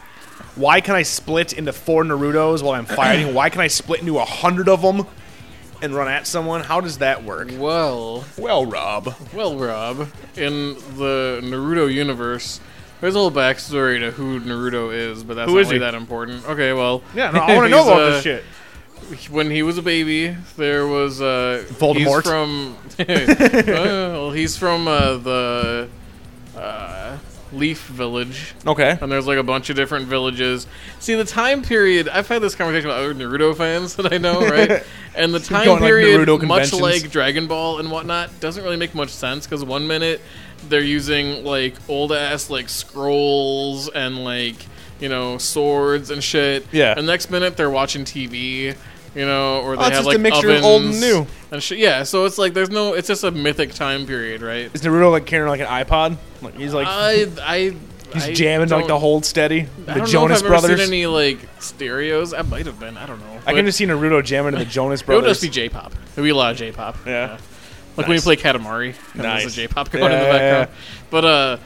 Why can I split into four Narutos while I'm fighting? Why can I split into a hundred of them and run at someone? How does that work?
Well,
Well, Rob.
well, Rob, in the Naruto universe, there's a little backstory to who Naruto is, but that's
Who
not
is
really
he?
that important. Okay, well,
Yeah, no, I want to [LAUGHS] know
he's,
about
uh,
this shit.
when he was a baby, there was uh,
Voldemort?
He's from [LAUGHS] [LAUGHS] well, he's from uh, the uh, Leaf Village,
Okay.
and there's like a bunch of different villages. See, the time period. I've had this conversation with other Naruto fans [LAUGHS] that I know, right? [LAUGHS] And the time
Going, like,
period,
Naruto
much
conventions.
like Dragon Ball and whatnot, doesn't really make much sense because one minute they're using like old ass like scrolls and like you know swords and shit.
Yeah.
And next minute they're watching TV. You know, or they
Oh, it's
have
just
like
a mixture of old and new.
and shit. Yeah, so it's like there's no. It's just a mythic time period, right?
Is Naruto like carrying like an iPod? Like he's like
I I
He's
I
jamming like the Hold Steady,
I
the
don't
Jonas
know if I've
Brothers.
Ever seen any like stereos? I might have been. I don't know.
I can just see Naruto jamming to the Jonas Brothers.
It would just be J-pop. It'd be a lot of J-pop.
Yeah.
Like when you play Katamari, and
Nice.
there's a J-pop going
Yeah,
in the
yeah,
background. But uh,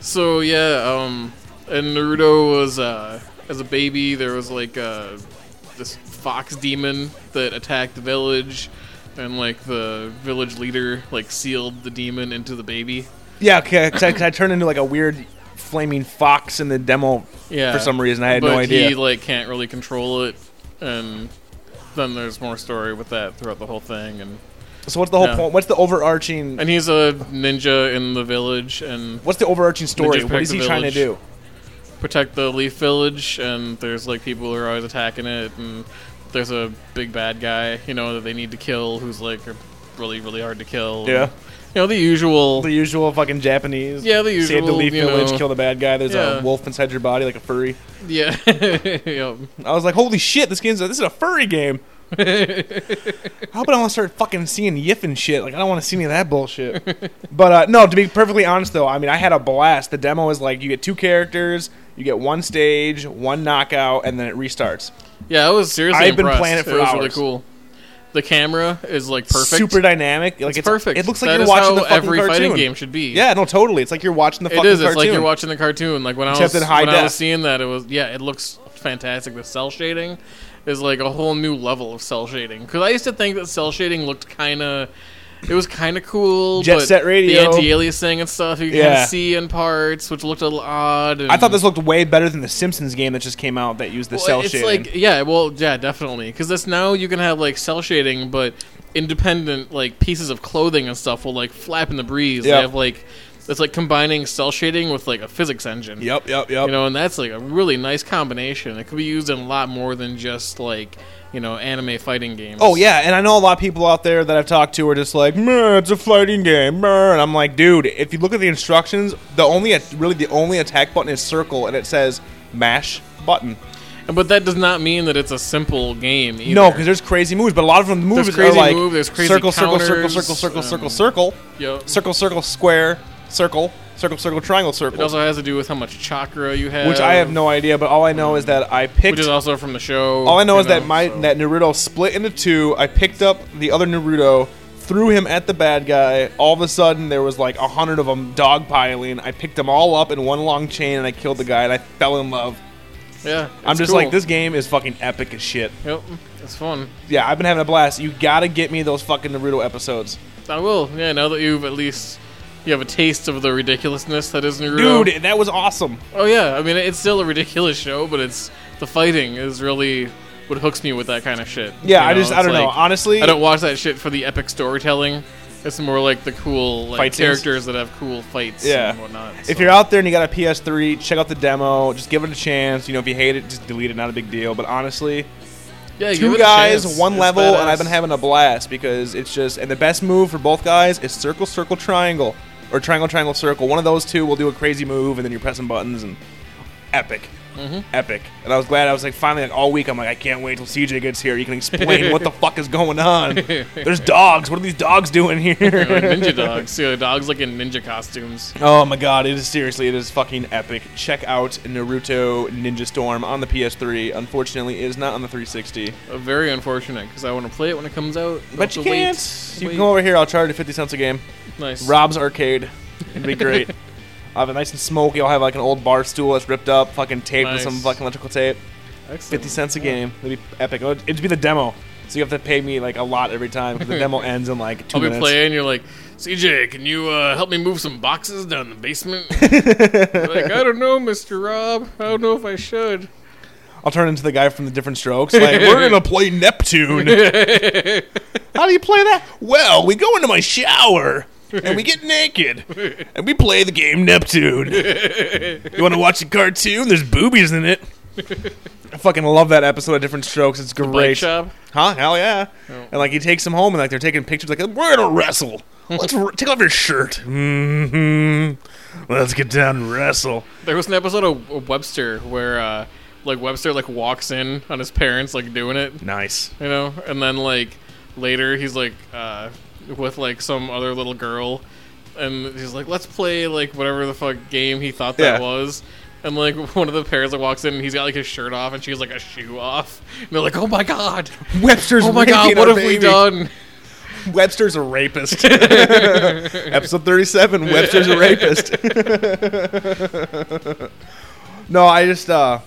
so yeah, um, and Naruto was uh, as a baby, there was like uh, this fox demon that attacked the village, and like the village leader like sealed the demon into the baby.
yeah, okay, because I, 'cause I turned into like a weird flaming fox in the demo
Yeah.
for some reason. I had
but
no idea.
he like can't really control it, and then there's more story with that throughout the whole thing, and
so what's the whole
yeah.
point? What's the overarching?
and he's a ninja in the village, and
What's the overarching story? What is he trying to do?
protect the Leaf Village, and there's like people who are always attacking it, and there's a big bad guy, you know, that they need to kill, who's like really, really hard to kill.
Yeah.
you know the usual.
The usual fucking Japanese.
Yeah, the usual.
Save the leaf village,
know.
kill the bad guy. There's a wolf inside your body like a furry.
yeah, [LAUGHS] Yep.
I was like, holy shit, this game's a, this is a furry game. [LAUGHS] How about I want to start fucking seeing Yif and shit? Like I don't want to see any of that bullshit. but uh, no, to be perfectly honest though, I mean I had a blast. The demo is like you get two characters, you get one stage, one knockout, and then it restarts.
yeah. I was seriously.
I've been playing it for
was really
hours.
cool. The camera is like perfect.
Super dynamic. Like
It's,
it's,
perfect.
It looks like
That
you're watching the fucking
every
cartoon.
fighting game should be.
Yeah, no, totally. It's like you're watching the
It
fucking
is. It's
cartoon.
like you're watching the cartoon. Like when I was when I was seeing that, it was yeah, it looks fantastic. The cell shading is like a whole new level of cell shading. Because I used to think that cell shading looked kind of. It was kind of cool.
Jet
but
Set Radio.
the anti-aliasing and stuff you can
Yeah.
see in parts, which looked a little odd.
I thought this looked way better than the Simpsons game that just came out that used the
well,
cell
it's
shading.
like yeah, well, yeah, definitely. Because this now you can have like cell shading, but independent like pieces of clothing and stuff will like flap in the breeze.
Yep.
They have like it's like combining cell shading with like a physics engine.
yep, yep, yep.
You know, and that's like a really nice combination. It could be used in a lot more than just like you know anime fighting games.
Oh yeah, and I know a lot of people out there that I've talked to are just like, "Meh, it's a fighting game," meh," and I'm like, dude, if you look at the instructions, the only really the only attack button is circle, and it says mash button.
but that does not mean that it's a simple game. Either.
No, because there's crazy moves, but a lot of them the moves
crazy
are like
move, there's crazy
circle, circle, circle,
counters,
circle, circle,
um,
circle, circle,
Yep.
circle, circle, square, circle, circle, circle, triangle, circle.
It also has to do with how much chakra you have,
Which I have no idea, but all I know is that I picked.
Which is also from the show.
All I know is that my
so-
that Naruto split into two. I picked up the other Naruto, threw him at the bad guy. All of a sudden, there was like a hundred of them dogpiling. I picked them all up in one long chain, and I killed the guy, and I fell in love.
yeah,
I'm just
cool.
like, this game is fucking epic as shit.
Yep, it's fun.
Yeah, I've been having a blast. You gotta get me those fucking Naruto episodes,
I will. Yeah, now that you've at least you have a taste of the ridiculousness that is Naruto.
dude. That was awesome.
Oh yeah, I mean it's still a ridiculous show, but it's the fighting is really what hooks me with that kind of shit.
Yeah,
You
I
know,
just I don't know. Honestly,
I don't watch that shit for the epic storytelling. It's more like the cool like characters that have cool fights
Yeah.
and whatnot.
If you're out there and you got a PS3, check out the demo. Just give it a chance. You know, if you hate it, just delete it. Not a big deal. But honestly,
yeah,
two guys, one
It's
level, and. I've been having a blast because it's just and the best move for both guys is circle, circle, triangle, or triangle, triangle, circle. One of those two will do a crazy move, and then you're pressing buttons and epic.
Mm-hmm.
Epic, and I was glad. I was like, finally, like all week, I'm like, I can't wait till CJ gets here. You can explain what the [LAUGHS] fuck is going on. [LAUGHS] There's dogs. What are these dogs doing here?
ninja dogs. See, the dogs like in ninja costumes.
Oh my god, it is seriously, it is fucking epic. Check out Naruto Ninja Storm on the PS3. Unfortunately, it is not on the 360.
Uh, very unfortunate because I want to play it when it comes out.
But you
to wait,
can't. You
wait.
can come over here, I'll charge you 50 cents a game.
Nice.
Rob's Arcade. It'd be great. [LAUGHS] I'll have it nice and smoky. I'll have like an old bar stool that's ripped up, fucking taped with some
Nice.
fucking electrical tape.
Excellent.
50 cents a game. It'd be epic. It'd it'd be the demo. So you have to pay me like a lot every time because the [LAUGHS] demo ends in like 2
I'll be
minutes.
playing. You're like, CJ, can you uh, help me move some boxes down the basement? [LAUGHS] Like, I don't know, Mr. Rob. I don't know if I should.
I'll turn into the guy from the different strokes. Like, we're [LAUGHS] gonna play Neptune. How do you play that? Well, we go into my shower and we get naked and we play the game Neptune. You want to watch a cartoon? There's boobies in it. I fucking love that episode of Diff'rent Strokes. It's great. Huh? Hell yeah. And like he takes them home and like they're taking pictures. Like we're gonna wrestle. Let's r- take off your shirt. hmm Let's get down and wrestle.
There was an episode of of Webster where, uh, like, Webster like walks in on his parents like doing it,
Nice.
you know, and then like later he's like uh, with like some other little girl. and he's like, "Let's play like whatever the fuck game he thought that
Yeah.
was." And like [LAUGHS] one of the pairs that walks in, and he's got like his shirt off, and she's like a shoe off. And they're like, "Oh my god!
Webster's
Oh my god!
raping
What
our
have we
baby.
done?"
Webster's a rapist. [LAUGHS] Episode 37 Webster's a rapist. [LAUGHS] no, I just, uh,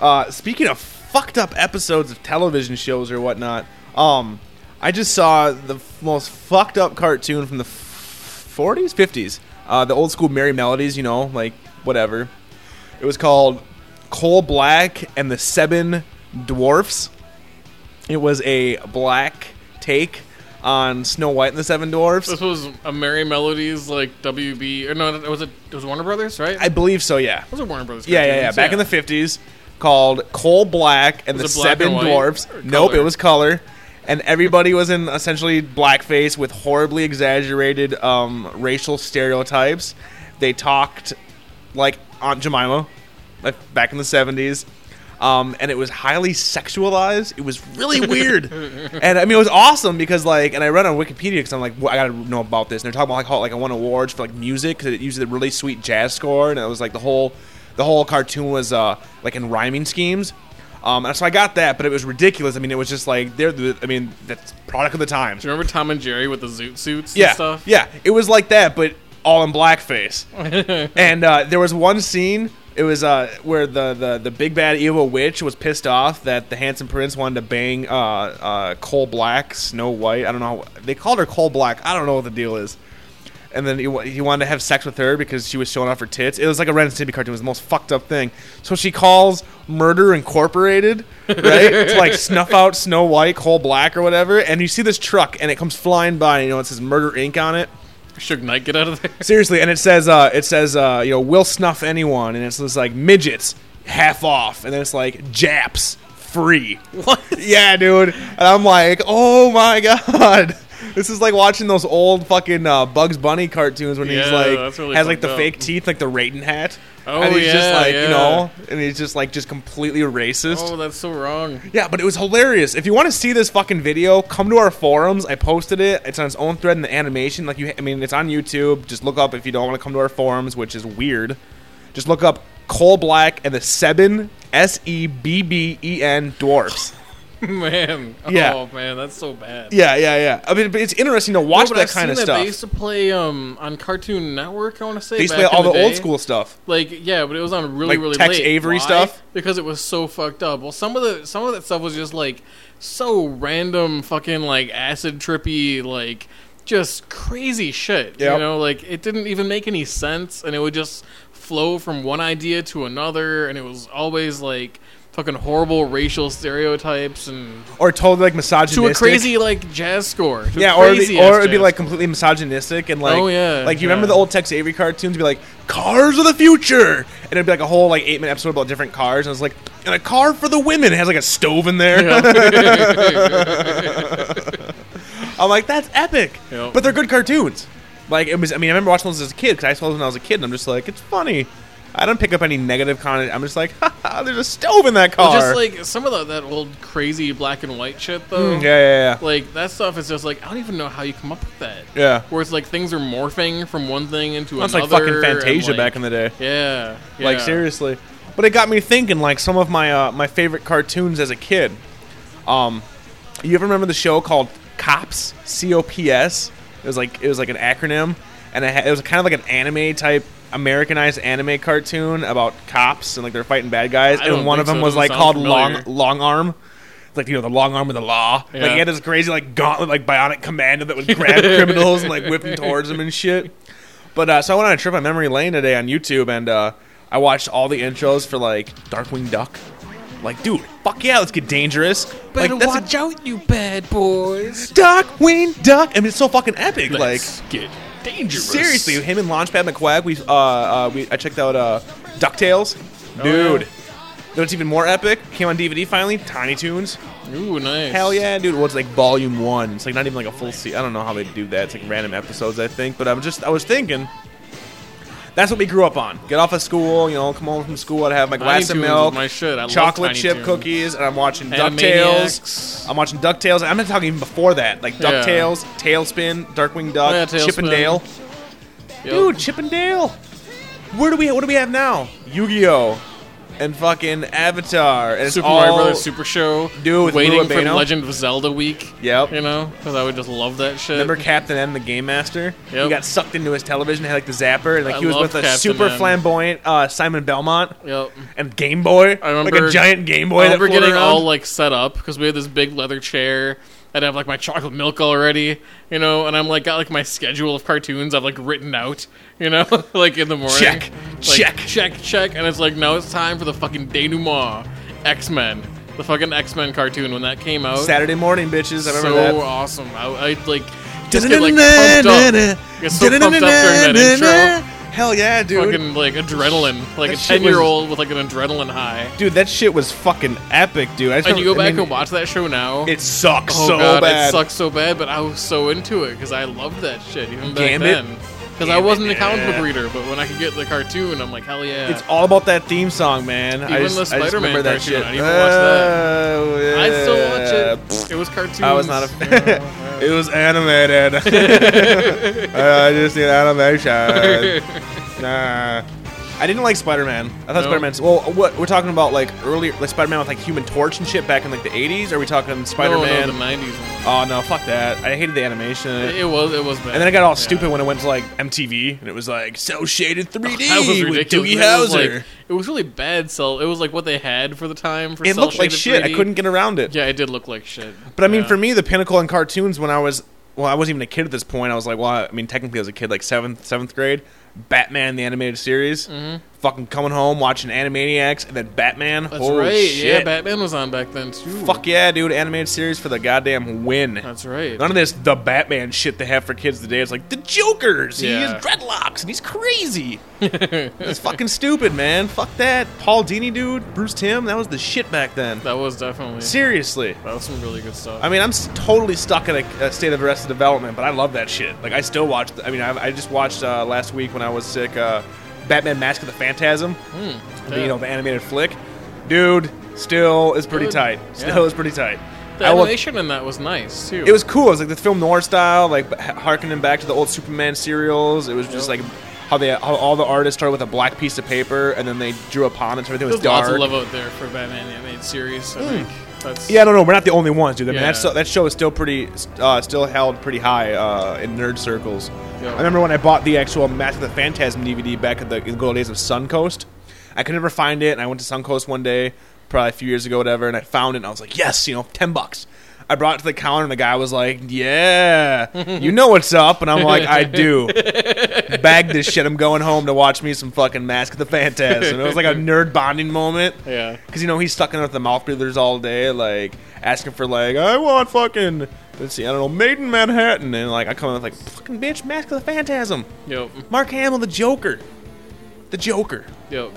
uh, speaking of fucked up episodes of television shows or whatnot, um, I just saw the f- most fucked up cartoon from the f- 40s, 50s. Uh, the old school Merrie Melodies, you know, like whatever. It was called Coal Black and the Seven Dwarfs. It was a black take on Snow White and the Seven Dwarfs.
This was a Merrie Melodies like WB or no, it was it, it was Warner Brothers, right?
I believe so, yeah.
it was are Warner Brothers.
Yeah, yeah, yeah.
cartoons,
Back in the 50s, called Coal Black and the Seven
and
Dwarfs. Nope, it was color. And everybody was in essentially blackface with horribly exaggerated um, racial stereotypes. They talked like Aunt Jemima, like back in the 70s. Um, and it was highly sexualized. It was really [LAUGHS] weird, and I mean it was awesome because like, and I read on Wikipedia because I'm like, well, I gotta know about this. And they're talking about like how like I won awards for like music because it used a really sweet jazz score, and it was like the whole, the whole cartoon was uh like in rhyming schemes. Um, and so I got that, but it was ridiculous. I mean, it was just like they're the, I mean, that's product of the times.
Do you remember Tom and Jerry with the zoot suits
Yeah,
and stuff?
yeah, it was like that, but all in blackface. [LAUGHS] and uh, there was one scene. It was uh, where the, the, the big bad evil witch was pissed off that the handsome prince wanted to bang uh, uh, Coal Black, Snow White. I don't know. How, They called her Coal Black. I don't know what the deal is. And then he, he wanted to have sex with her because she was showing off her tits. It was like a Ren and Stimpy cartoon. It was the most fucked up thing. So she calls Murder Incorporated, right, [LAUGHS] to like snuff out Snow White, Coal Black, or whatever. And you see this truck, and it comes flying by. And, you know, it says Murder Inc. on it.
Should Knight, get out of there.
Seriously, and it says uh, it says uh, you know we'll snuff anyone, and it's just like midgets half off, and then it's like Japs free.
What?
Yeah, dude. And I'm like, oh my [LAUGHS] god. This is like watching those old fucking uh, Bugs Bunny cartoons when he's
Yeah,
like
that's really
has like the
fucked up.
fake teeth, like the Raiden hat.
Oh,
and he's just
yeah,
like you
yeah.
know, and he's just like just completely racist.
Oh, that's so wrong.
Yeah, but it was hilarious. If you want to see this fucking video, come to our forums. I posted it. It's on its own thread in the animation. Like you, I mean, it's on YouTube. Just look up if you don't want to come to our forums, which is weird. Just look up Coal Black and the Seven S E B B E N dwarfs. [LAUGHS]
man.
Yeah.
Oh man, that's so bad.
Yeah, yeah, yeah. I mean, but it's interesting to watch
No,
that
I've
kind of
that.
stuff.
They used to play um on Cartoon Network. I want to say
They used to play all
in
the, old school stuff.
Like yeah, but it was on really
Like
really
Tex
late.
Avery
Why?
stuff?
because it was so fucked up. Well, some of the some of that stuff was just like so random, fucking like acid trippy, like just crazy shit.
Yep.
You know, like it didn't even make any sense, and it would just flow from one idea to another, and it was always like fucking horrible racial stereotypes and
Or totally like misogynistic.
to a crazy like jazz score.
Yeah, or it'd be, or it'd be like completely misogynistic and like,
Oh, yeah,
like you remember the old Tex Avery cartoons? Be like cars of the future, and it'd be like a whole like eight minute episode about different cars, and it's like and a car for the women it has like a stove in there. [LAUGHS] I'm like that's epic,
Yep.
but they're good cartoons. Like it was, I mean, I remember watching those as a kid because I saw those when I was a kid, and I'm just like, it's funny. I don't pick up any negative content. I'm just like, [LAUGHS] Haha, there's a stove in that car.
Well, just like some of the, that old crazy black and white shit though.
Mm, yeah, yeah, yeah.
Like that stuff is just like I don't even know how you come up with that.
Yeah.
Where it's like things are morphing from one thing into
That's
another.
That's like fucking Fantasia
like-
back in the day.
Yeah,
Like seriously. But it got me thinking like some of my uh, my favorite cartoons as a kid. Um you ever remember the show called Cops? C O P S? It was like it was like an acronym and it, had, it was kind of like an anime type Americanized anime cartoon about cops and like they're fighting bad guys
I
and one of them
so.
was like called
familiar.
Long Long Arm. Like you know the long arm of the law. Like he had this crazy like gauntlet like bionic commando that would [LAUGHS] grab criminals and like whip them towards them and shit. But uh, so I went on a trip on memory lane today on YouTube, and uh, I watched all the intros for like Darkwing Duck. Like, dude, fuck yeah, let's get dangerous.
Better
like, that's
watch out, you bad boys.
a Darkwing Duck. I mean, it's so fucking epic.
Let's
like,
get dangerous.
seriously, him and Launchpad McQuack. We uh, uh, we I checked out uh, Ducktales. Dude,
yeah.
you know what's even more epic? Came on DVD finally. Tiny Toons.
Ooh, nice.
Hell yeah, dude. Well, it's like volume one. It's like not even like a full season. I don't know how they do that. It's like random episodes, I think. But I'm just, I was thinking, that's what we grew up on. Get off of school, you know, come home from school, I'd have my
Tiny
glass of milk,
my shit. I
chocolate
Tiny
chip
Toons.
cookies, and I'm watching DuckTales. I'm watching DuckTales. I'm not talking even before that. Like
Yeah.
DuckTales, Tailspin, Darkwing Duck,
Oh, yeah,
Chip and Dale.
Yep.
Dude, Chip and Dale. Where do we? What do we have now? Yu-Gi-Oh, and fucking Avatar. And it's
Super
all,
Mario Brothers Super Show.
Dude, with
waiting
Lou
for
Albano.
Legend of Zelda week.
Yep.
You know, because I would just love that shit.
Remember Captain N, the Game Master?
Yep.
He got sucked into his television, had like the zapper, and like
I
he was with a
Captain
super flamboyant uh, Simon Belmont
Yep.
and Game Boy,
I remember-
like a giant Game Boy.
I
that
remember
floated
getting
around.
all like set up because we had this big leather chair. I'd have like my chocolate milk already, you know, and I'm like got like my schedule of cartoons I've like written out, you know, [LAUGHS] like in the morning.
Check.
Like,
Check.
check, check, and it's like now it's time for the fucking denouement, X Men, the fucking X Men cartoon when that came out.
Saturday morning, bitches. I
so
remember that.
awesome. I, I like just get like pumped up. Get so pumped up during that intro.
Hell yeah, dude.
Fucking like adrenaline, like
That
a
shit
ten year old with like an adrenaline high.
Dude, that shit was fucking epic, dude. I just
And you go
remember-
back
I mean,
and watch that show now.
It sucks
Oh
so
god,
bad.
it sucks so bad, but I was so into it because I loved that shit even back
Gambit?
then. Because I wasn't a comic book reader, but when I could get the cartoon, I'm like, hell yeah!
It's all about that theme song, man. I
Even the
I just
Spider-Man
remember that
cartoon,
shit.
I didn't even watch that.
Oh,
I still watch it. It was cartoon.
I was not a. [LAUGHS]
know,
it was animated. [LAUGHS] I just need animation. [LAUGHS] nah. I didn't like Spider-Man. I thought
No.
Spider-Man's. Well, what we're talking about, like earlier, like Spider-Man with like Human Torch and shit back in like the '80s. Are we talking Spider-Man?
no, the '90s
oh no, fuck that. I hated the animation. it.
Was, it was bad.
And then I got all stupid when it went to like MTV and it was like cell shaded 3D
That was
with
ridiculous.
Doogie
It was,
Howser.
like, it was really bad. Cell. It was like what they had for the time for
it looked like
cel-shaded
shit. I
3D.
couldn't get around it.
Yeah, it did look like shit.
But I mean,
Yeah.
for me, the pinnacle in cartoons when I was well, I wasn't even a kid at this point. I was like, well, I mean, technically, I was a kid, like seventh, seventh grade. Batman the animated series.
Mm-hmm.
Fucking coming home watching Animaniacs and then Batman.
That's
Holy
right.
Shit.
Yeah, Batman was on back then too.
Fuck yeah, dude! Animated series for the goddamn win.
That's right.
None of this the Batman shit they have for kids today. It's like the Joker's. He
Yeah.
has dreadlocks and he's crazy. [LAUGHS] it's fucking stupid, man. Fuck that. Paul Dini, dude. Bruce Timm. That was the shit back then.
That was definitely.
Seriously.
That was some really good stuff.
I mean, I'm s- totally stuck in a, a state of arrested development, but I love that shit. Like, I still watch. I mean, I, I just watched uh, last week when I was sick. Uh, Batman: Mask of the Phantasm. Hmm, the, you know, the animated flick. Dude, still is pretty
Good.
tight. Still
Yeah.
is pretty tight.
the
I will-
animation in that was nice too.
It was cool. It was like the film noir style, like harkening back to the old Superman serials. It was just
Yep.
like how they how all the artists started with a black piece of paper and then they drew upon it. So everything was dark.
There's lots of love out there for Batman the animated series. I hmm. think that's
Yeah, no, no, we're not the only ones, dude. I mean,
Yeah.
that, so, that show is still pretty, uh, still held pretty high uh, in nerd circles.
Yeah.
I remember when I bought the actual Mask of the Phantasm DVD back at the, in the good old days of Suncoast. I could never find it, and I went to Suncoast one day, probably a few years ago, whatever, and I found it, and I was like, yes, you know, ten bucks. I brought it to the counter, and the guy was like, "Yeah, you know what's up," and I'm like, "I do." [LAUGHS] Bag this shit. I'm going home to watch me some fucking Mask of the Phantasm. It was like a [LAUGHS] nerd bonding moment.
yeah.
Because you know he's stuck in with the mouth breathers all day, like asking for like I want fucking let's see I don't know Maid in Manhattan, and like I come in with like fucking bitch Mask of the Phantasm,
Yep.
Mark Hamill the Joker, the Joker.
Yep.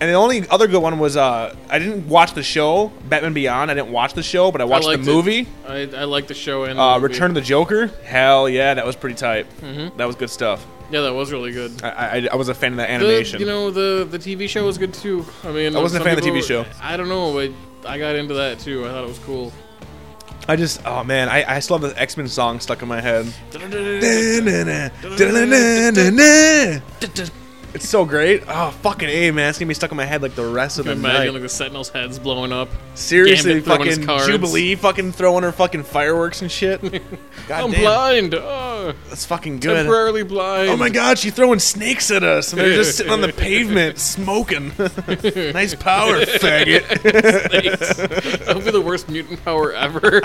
And the only other good one was uh I didn't watch the show Batman Beyond. I didn't watch the show, but I watched the
it.
movie.
I, I like the show and the
Uh,
movie.
Return of the Joker. Hell yeah, that was pretty tight.
Mm-hmm.
That was good stuff.
Yeah, that was really good.
I, I, I was a fan of that
The,
animation.
you know the the TV show was good too. I mean,
I wasn't a fan of the TV show.
I don't know, but I got into that too. I thought it was cool.
I just oh man, I, I still have the X Men song stuck in my head. [LAUGHS] [LAUGHS] It's so great. Oh, fucking A, man. It's going to be stuck in my head like the rest of the
imagine
night.
like the Sentinels' heads blowing up?
Seriously,
Gambit throwing his
fucking
cards.
Jubilee fucking throwing her fucking fireworks and shit. [LAUGHS] God
I'm
damn.
blind. Oh,
That's fucking good.
temporarily blind.
Oh my god, she's throwing snakes at us, and they're just sitting on the [LAUGHS] pavement smoking. [LAUGHS] nice power, faggot.
that would be the worst mutant power ever.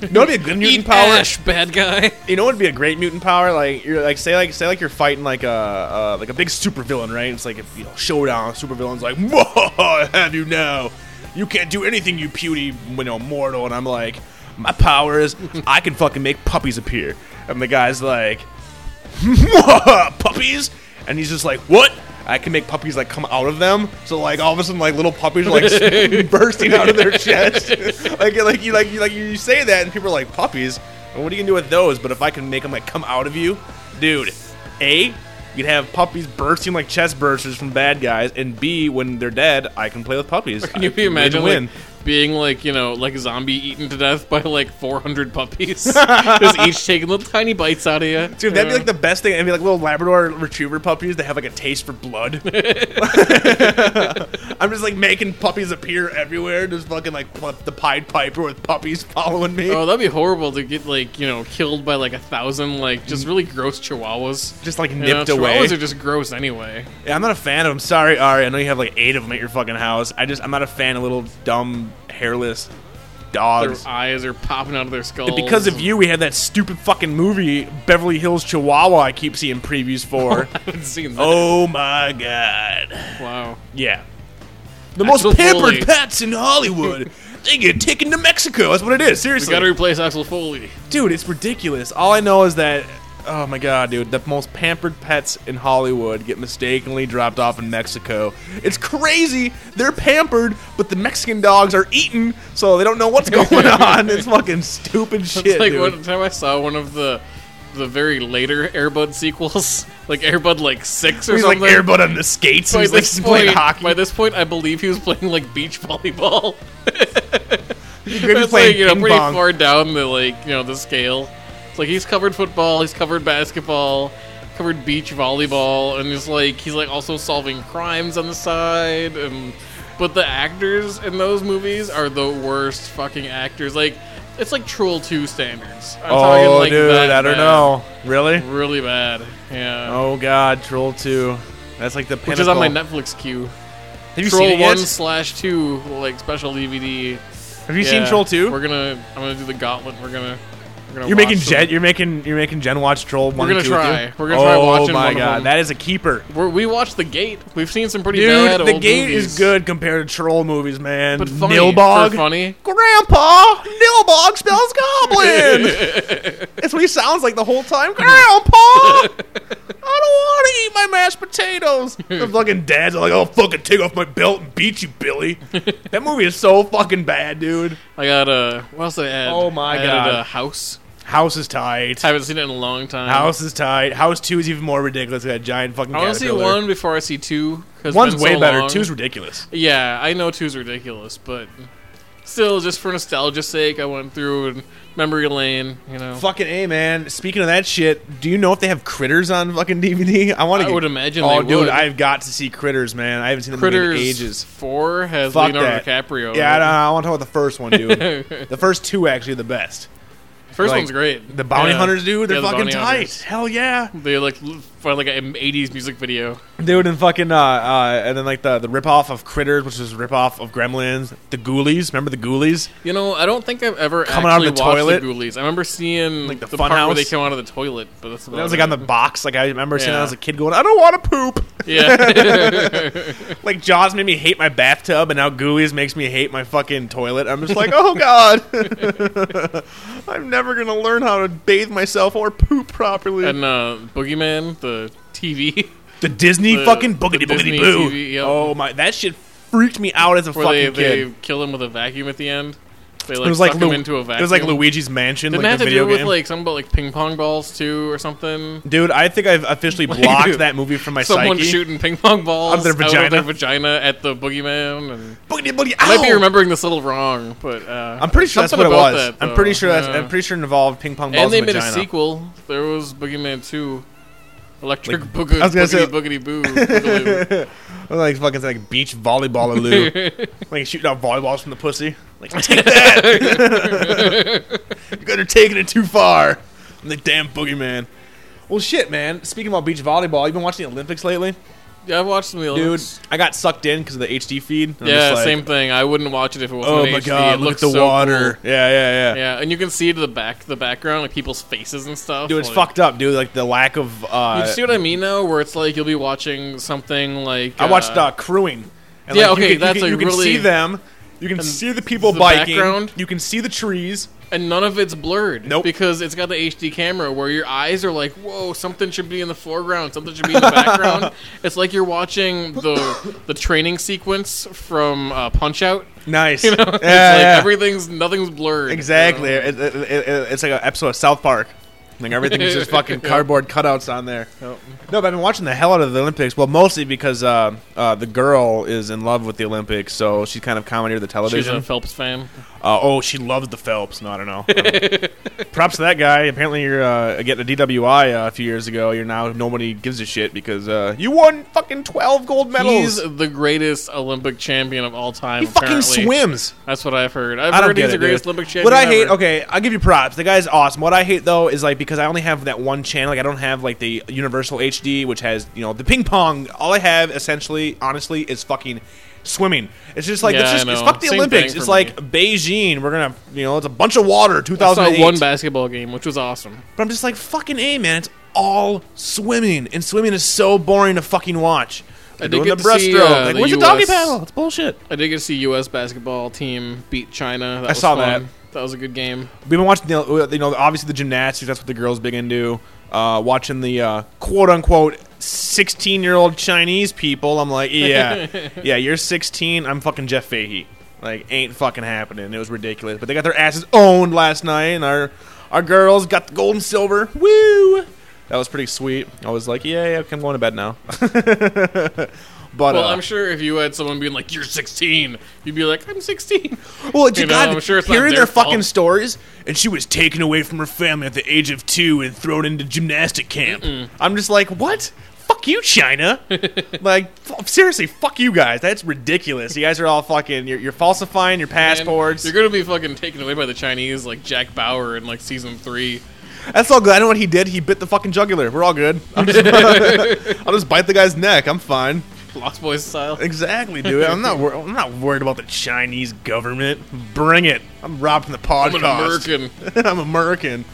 You know what'd be a good [LAUGHS] mutant
Eat
power?
Ash, bad guy.
You know what'd be a great mutant power? Like you're like say like say like you're fighting like a uh, like a big supervillain, right? It's like if you know showdown, supervillain's like, "Whoa, I have you now. You can't do anything, you puny, you know, mortal." And I'm like, my power is I can fucking make puppies appear. And the guy's like, [LAUGHS] puppies, and he's just like, what? I can make puppies like come out of them. So like all of a sudden like little puppies are like [LAUGHS] bursting out of their chest. [LAUGHS] like like you like you like you say that and people are like puppies. Well, what are you gonna do with those? But if I can make them like come out of you, dude, a you'd have puppies bursting like chest bursters from bad guys, and B when they're dead, I can play with puppies. [LAUGHS]
Can you imagine
win?
like being like you know like a zombie eaten to death by like 400 puppies, [LAUGHS] just each taking little tiny bites out of you.
Dude, that'd be like the best thing. It'd be like little Labrador Retriever puppies that have like a taste for blood. [LAUGHS] I'm just like making puppies appear everywhere, just fucking like the Pied Piper with puppies following me.
Oh, that'd be horrible to get like you know killed by like a thousand like just really gross chihuahuas.
just like
You know,
nipped away.
Chihuahuas are just gross anyway.
Yeah, I'm not a fan of them. Sorry, Ari. I know you have like eight of them at your fucking house. I just I'm not a fan of little dumb hairless dogs.
Their eyes are popping out of their skulls.
Because of you, we had that stupid fucking movie Beverly Hills Chihuahua. I keep seeing previews for. [LAUGHS]
I haven't seen that.
oh my god.
wow.
Yeah. The most pampered
Foley.
pets in Hollywood. [LAUGHS] they get taken to Mexico. That's what it is. Seriously.
We gotta replace Axel Foley.
dude, it's ridiculous. All I know is that oh my god, dude, the most pampered pets in Hollywood get mistakenly dropped off in Mexico. It's crazy. They're pampered, but the Mexican dogs are eaten, so they don't know what's [LAUGHS] going on. It's fucking stupid shit,
It's like
dude.
one time I saw one of the the very later Airbud sequels, [LAUGHS] like Airbud like six or
He's like
something.
Airbud on the skates.
by
He's like
this
playing
point,
hockey.
by this point, I believe he was playing like beach volleyball.
He's [LAUGHS] playing
like you know pretty
pong.
far down the like you know the scale. Like he's covered football, he's covered basketball, covered beach volleyball, and he's like he's like also solving crimes on the side. And but the actors in those movies are the worst fucking actors. Like it's like Troll Two standards. I'm talking
Oh,
like
dude,
that
I don't
bad.
know. Really?
Really bad. Yeah.
Oh god, Troll Two. That's like the pinnacle.
Which is on my Netflix queue.
Have you
Troll
seen
one slash two like special DVD.
Have you seen Troll Two?
We're gonna. I'm gonna do the gauntlet. We're gonna. We're
You're making Gen. You're making. You're making Jen watch Troll one.
gonna try. We're gonna try
oh
watching
my
one of
god, that is a keeper.
We're, we watched The Gate. We've seen some pretty
Dude,
bad
the
old
gate
movies.
is good compared to troll movies, man.
but funny.
Nilbog,
funny.
Grandpa, Nilbog spells goblin. [LAUGHS] That's what he sounds like the whole time. [LAUGHS] Grandpa, I don't want to eat my mashed potatoes. The fucking dads are like, "I'll fucking take off my belt and beat you, Billy." [LAUGHS] that movie is so fucking bad, dude.
I got uh, what else did I add?
Oh my
I
God.
uh, House.
House is tight.
I haven't seen it in a long time.
House is tight. House two is even more ridiculous. A giant fucking.
I want to see
caterpillar.
one before I see two. 'cause
One's way better.
long.
Two's ridiculous.
Yeah, I know two's ridiculous, but still, just for nostalgia's sake, I went through and memory lane. You know,
Fucking a man. Speaking of that shit, do you know if they have critters on fucking DVD? I want to.
I would imagine
Oh,
they
dude,
would.
I've got to see Critters, man. I haven't seen the movie
Critters
in ages.
Four has
Fuck
Leonardo
that.
DiCaprio.
Yeah, I, don't, I want to talk about the first one, dude. [LAUGHS] the first two actually are the best.
First
Like,
one's great.
The Bounty
Yeah.
Hunters, dude, they're
Yeah,
fucking tight.
Hunters.
Hell yeah,
They like find like an '80s music video.
dude, and fucking uh, uh, and then like the the ripoff of Critters, which is a ripoff of Gremlins. The Ghoulies, remember the Ghoulies?
You know, I don't think I've ever
Coming out of
actually
the
watched
toilet?
the Ghoulies. I remember seeing
Like the
the, part where they came out of the toilet, but that's about
That was like
it.
on the box. Like I remember seeing that
Yeah.
as a kid going, I don't want to poop.
yeah. [LAUGHS]
Like Jaws made me hate my bathtub, and now Ghoulies makes me hate my fucking toilet. I'm just like, oh god, [LAUGHS] I'm never gonna learn how to bathe myself or poop properly.
and uh, Boogeyman, the TV,
the Disney [LAUGHS]
the-
fucking
the
boogity boogity
Disney
boo.
TV, yep.
Oh my, that shit freaked me out as a
where
fucking
they,
kid.
they kill him with a vacuum at the end. They like
it was like
suck
Lu-
him into a vacuum.
it was like Luigi's Mansion,
Didn't
like
it have
the
to
video
do with
game.
like something about like ping pong balls too, or something?
Dude, I think I've officially [LAUGHS] blocked that movie from my
Someone
psyche.
shooting ping pong balls
Out of their vagina.
vagina at the boogeyman. And
Boogity boogity.
I might be
ow!
remembering this a little wrong, but uh,
I'm pretty sure that's what
something
it
about
was.
that,
I'm pretty sure that's.
Yeah.
I'm pretty sure it involved ping pong balls
and they
and
made
vagina.
a sequel. There was Boogeyman Two, Electric
Like-
Booga,
I was gonna say-
Boogity Boogity Boo. [LAUGHS] Boogaloo.
like fucking like beach volleyball loo. [LAUGHS] like shooting out volleyballs from the pussy. Like take that. [LAUGHS] you guys are taking it too far. I'm the damn boogeyman. Well, shit, man. Speaking about beach volleyball, you been watching the Olympics lately,
yeah, I've watched some of the
dude?
Olympics.
I got sucked in because of the HD feed. I'm
Yeah,
just like,
same thing. I wouldn't watch it if it wasn't
Oh my
HD.
god!
it
Look at
looks
the
so
water.
cool.
Yeah, yeah, yeah.
Yeah, and you can see to the back, the background, like people's faces and stuff.
Dude, it's
like,
fucked up, dude. Like the lack of. Uh,
You see what I mean though? Where it's like you'll be watching something like
I watched
uh,
uh, crewing. And
Yeah,
like, you
okay,
can,
that's
you can,
a
you can
really-
see them. You can
and
see the people
the
biking.
background?
You can see the trees.
And none of it's blurred.
Nope.
Because it's got the HD camera where your eyes are like, whoa, something should be in the foreground, something should be in the background. [LAUGHS] it's like you're watching the the training sequence from uh, Punch Out.
Nice. [LAUGHS]
You know,
Yeah,
it's like
yeah.
everything's nothing's blurred. you
Exactly.
know?
It, it, it, it's like an episode of South Park. Like everything's just [LAUGHS] fucking cardboard cutouts on there.
Yep.
No, but I've been watching the hell out of the Olympics. Well, mostly because uh, uh, the girl is in love with the Olympics, so she's kind of commandeered the television.
She's a Phelps fan.
Uh, oh, she loves the Phelps. No, I don't know. [LAUGHS] Props to that guy. Apparently, you're uh, getting a DWI uh, a few years ago. You're now nobody gives a shit because uh, you won fucking twelve gold medals.
He's the greatest Olympic champion of all time.
he fucking swims.
That's what I've heard. I've
I
heard he's the greatest
dude.
Olympic champion.
What I hate,
ever.
okay, I'll give you props. The guy's awesome. What I hate though is like because I only have that one channel. Like I don't have like the Universal HD, which has you know the ping pong. All I have essentially, honestly, is fucking swimming. It's just like
Yeah,
it's
I
just it's fuck the
Same
Olympics. It's like
me.
Beijing. We're gonna you know it's a bunch of water.
I
2008.
saw one basketball game, which was awesome.
But I'm just like fucking a man. It's all swimming, and swimming is so boring to fucking watch. They're
did get
the
to see, uh,
like,
the
where's the doggy paddle? It's bullshit.
I did get to see U.S. basketball team beat China. That
I
was
saw
fun.
that.
That was a good game.
We've been watching the, you know, obviously the gymnastics. That's what the girls big into. Uh, watching the uh, quote unquote sixteen year old Chinese people. I'm like, yeah, [LAUGHS] yeah, you're 16. I'm fucking Jeff Fahey. Like, ain't fucking happening. It was ridiculous. But they got their asses owned last night, and our our girls got the gold and silver. Woo! That was pretty sweet. I was like, yeah, yeah, I'm going to bed now. [LAUGHS] but
Well,
uh,
I'm sure if you had someone being like, "You're 16," you'd be like, "I'm 16."
Well,
You
you
know,
God,
I'm sure it's
hearing
their
their fucking stories, and she was taken away from her family at the age of two and thrown into gymnastic camp. I'm just like, what? Fuck you, China! [LAUGHS] like, f- seriously, fuck you guys. That's ridiculous. You guys are all fucking. You're, you're falsifying your passports.
You're gonna be fucking taken away by the Chinese, like Jack Bauer in like season three.
That's all good. I know what he did. He bit the fucking jugular. We're all good. Just, [LAUGHS] I'll just bite the guy's neck. I'm fine.
Lost Boys style.
Exactly, dude. I'm not. Wor- I'm not worried about the Chinese government. Bring it. I'm robbing the podcast.
I'm an American. [LAUGHS]
I'm American.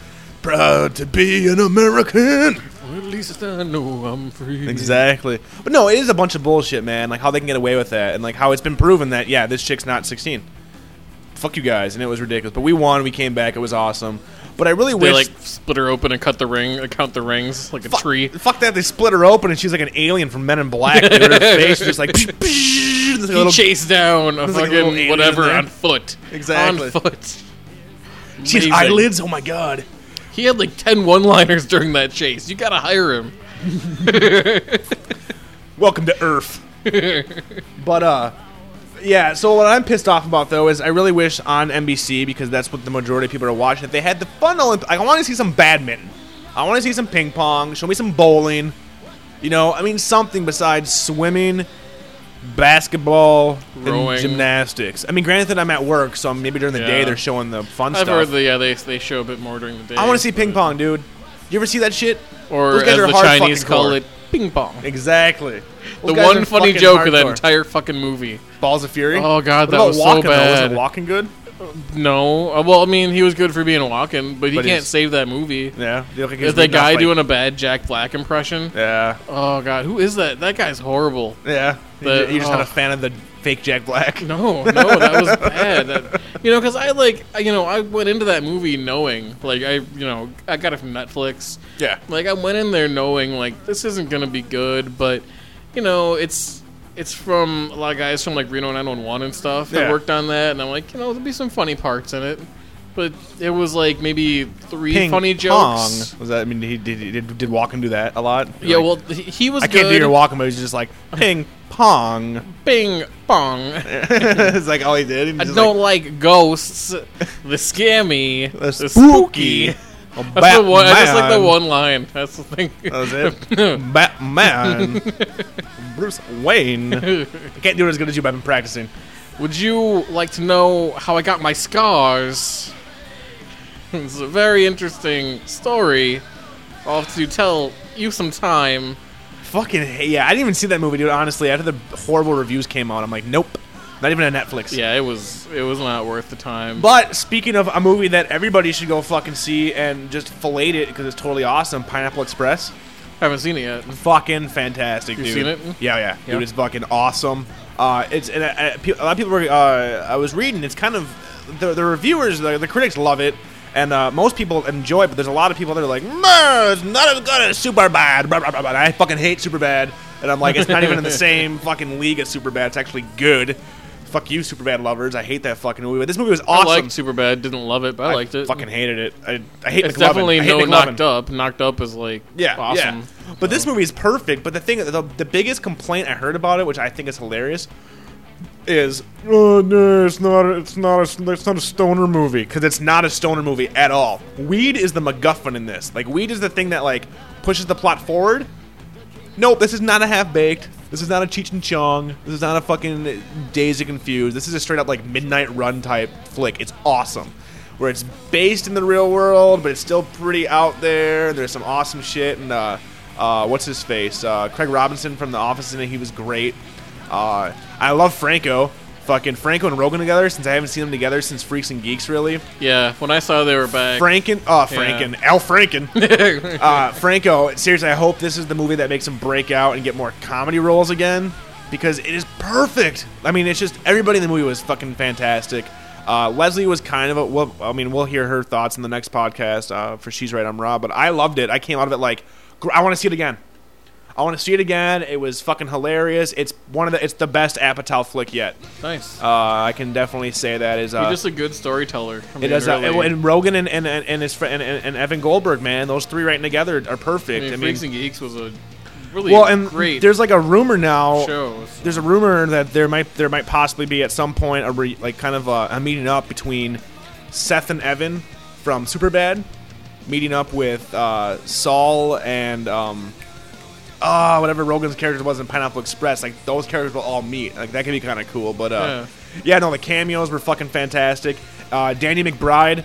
Proud to be an American.
At least I know I'm free.
Exactly. But no, it is a bunch of bullshit, man. Like how they can get away with that, and like how it's been proven that yeah, this chick's not 16. Fuck you guys, and it was ridiculous. But we won. We came back. It was awesome. But I really
They
wish.
like split her open and cut the ring, uh, count the rings like a
fuck,
tree.
fuck that! They split her open, and she's like an alien from Men in Black. Dude. Her [LAUGHS] face is just like. [LAUGHS] There's like a
He
little-
chased down a
There's like a little
fucking
alien
whatever
there.
on foot.
Exactly.
On foot.
She has
Amazing.
eyelids. Oh my god.
He had like 10 one liners during that chase. You gotta hire him. [LAUGHS]
Welcome to Earth. but uh yeah, so what I'm pissed off about though is I really wish on NBC because that's what the majority of people are watching. If they had the fun Olymp, I want to see some badminton. I want to see some ping pong. Show me some bowling. You know, I mean something besides swimming, basketball,
Rowing.
and gymnastics. I mean, granted, that I'm at work, so maybe during the day they're showing the fun
I've
stuff.
heard that yeah they they show a bit more during the day.
I want to see ping pong, dude. You ever see that shit?
Or
Those guys
as
are
the Chinese call it, ping pong.
Exactly.
The
Those guys
one
are
funny
fucking
joke of that
hardcore.
entire fucking movie.
Balls of Fury.
Oh, God,
What
that
about
was so
Walken, Though? Was
bad.
it Walken good?
No, uh, well I mean he was good for being Walken, but he
But
can't
he's-
save that movie.
Yeah. You look like he's
Is that
reading off,
guy
like-
doing a bad Jack Black impression?
Yeah.
Oh god, who is that? That guy's horrible.
Yeah.
The-
you're, you're just not
oh.
a fan of the fake Jack Black.
No, no, that was bad. That, you know, because I like, you know, I went into that movie knowing, like, I, you know, I got it from Netflix.
Yeah.
Like, I went in there knowing, like, this isn't gonna be good, but, you know, it's, it's from a lot of guys from like Reno 911 and stuff that
Yeah.
worked on that, and I'm like, you know, there'll be some funny parts in it, but it was like maybe three
Ping
funny
pong.
jokes.
Was that? I mean, he did. He did, did Walken do that a lot?
Yeah,
Like,
well, he, he was
I can't do your Walken, but he's just like ping pong.
Bing pong. [LAUGHS]
it's like all he did. He
I
just
don't like, ghosts. The scammy. [LAUGHS]
like,
The
spooky. [LAUGHS]
That's the one. I just like the one line. That's the thing.
That was it. Batman. Bruce Wayne. I can't do it as good as you, but I've been practicing.
Would you like to know how I got my scars? It's a very interesting story. I'll have to tell you some time.
Fucking yeah! I didn't even see that movie, dude. Honestly, after the horrible reviews came out, I'm like, nope, not even on Netflix.
Yeah, it was it was not worth the time.
But speaking of a movie that everybody should go fucking see and just fillet it because it's totally awesome, Pineapple Express.
I haven't seen it yet.
Fucking fantastic,
You've
dude.
seen it?
Yeah, yeah,
Yeah.
dude. It's fucking awesome. Uh, it's and, uh, a lot of people were. Uh, I was reading. It's kind of the, the reviewers, the, the critics love it, and uh, most people enjoy it. But there's a lot of people that are like, "Meh, it's not as good as Super Bad. Blah, blah, blah, blah. I fucking hate Super Bad, and I'm like, it's not even in the [LAUGHS] same fucking league as Super Bad. It's actually good. fuck you, Superbad lovers. I hate that fucking movie. But this movie was
I
awesome.
liked Superbad. Didn't love it, but I, liked it.
Fucking hated it. I, I hate
it's
McLovin.
definitely
hate
no
McLovin.
knocked up. Knocked up is like
Yeah,
awesome.
yeah. But this movie is perfect. But the thing, the, the biggest complaint I heard about it, which I think is hilarious, is oh no, it's not, it's not, a, it's not a stoner movie because it's not a stoner movie at all. Weed is the MacGuffin in this. Like weed is the thing that like pushes the plot forward. Nope, this is not a half baked. This is not a Cheech and Chong. This is not a fucking Dazed and Confused. This is a straight up like Midnight Run type flick. It's awesome. Where it's based in the real world, but it's still pretty out there. There's some awesome shit. And uh, uh, what's his face? Uh, Craig Robinson from The Office it. He was great. Uh, I love Franco. Fucking Franco and Rogan together since I haven't seen them together since Freaks and Geeks, really.
Yeah, when I saw they were back,
Franken, oh Franken, Al Franken, [LAUGHS] uh, Franco. Seriously, I hope this is the movie that makes him break out and get more comedy roles again because it is perfect. I mean, it's just everybody in the movie was fucking fantastic. Uh, Leslie was kind of a. Well, I mean, we'll hear her thoughts in the next podcast uh, for She's Right, I'm Rob. But I loved it. I came out of it like, gr- I want to see it again. I want to see it again. It was fucking hilarious. It's one of the. It's the best Apatow flick yet.
nice.
Uh, I can definitely say that is. Uh,
You're just a good storyteller. I
it does, uh, and Rogan and and, and, his friend and, and Evan Goldberg, man, those three writing together are
I
perfect.
mean,
I mean,
Freaks and Geeks was a really
well, and
great
there's like a rumor now.
show.
There's a rumor that there might there might possibly be at some point a re, like kind of a, a meeting up between Seth and Evan from Superbad, meeting up with uh, Saul and um, ah whatever Rogan's character was in Pineapple Express. Like those characters will all meet. Like that could be kind of cool. But uh, yeah. no, the cameos were fucking fantastic. Uh, Danny McBride.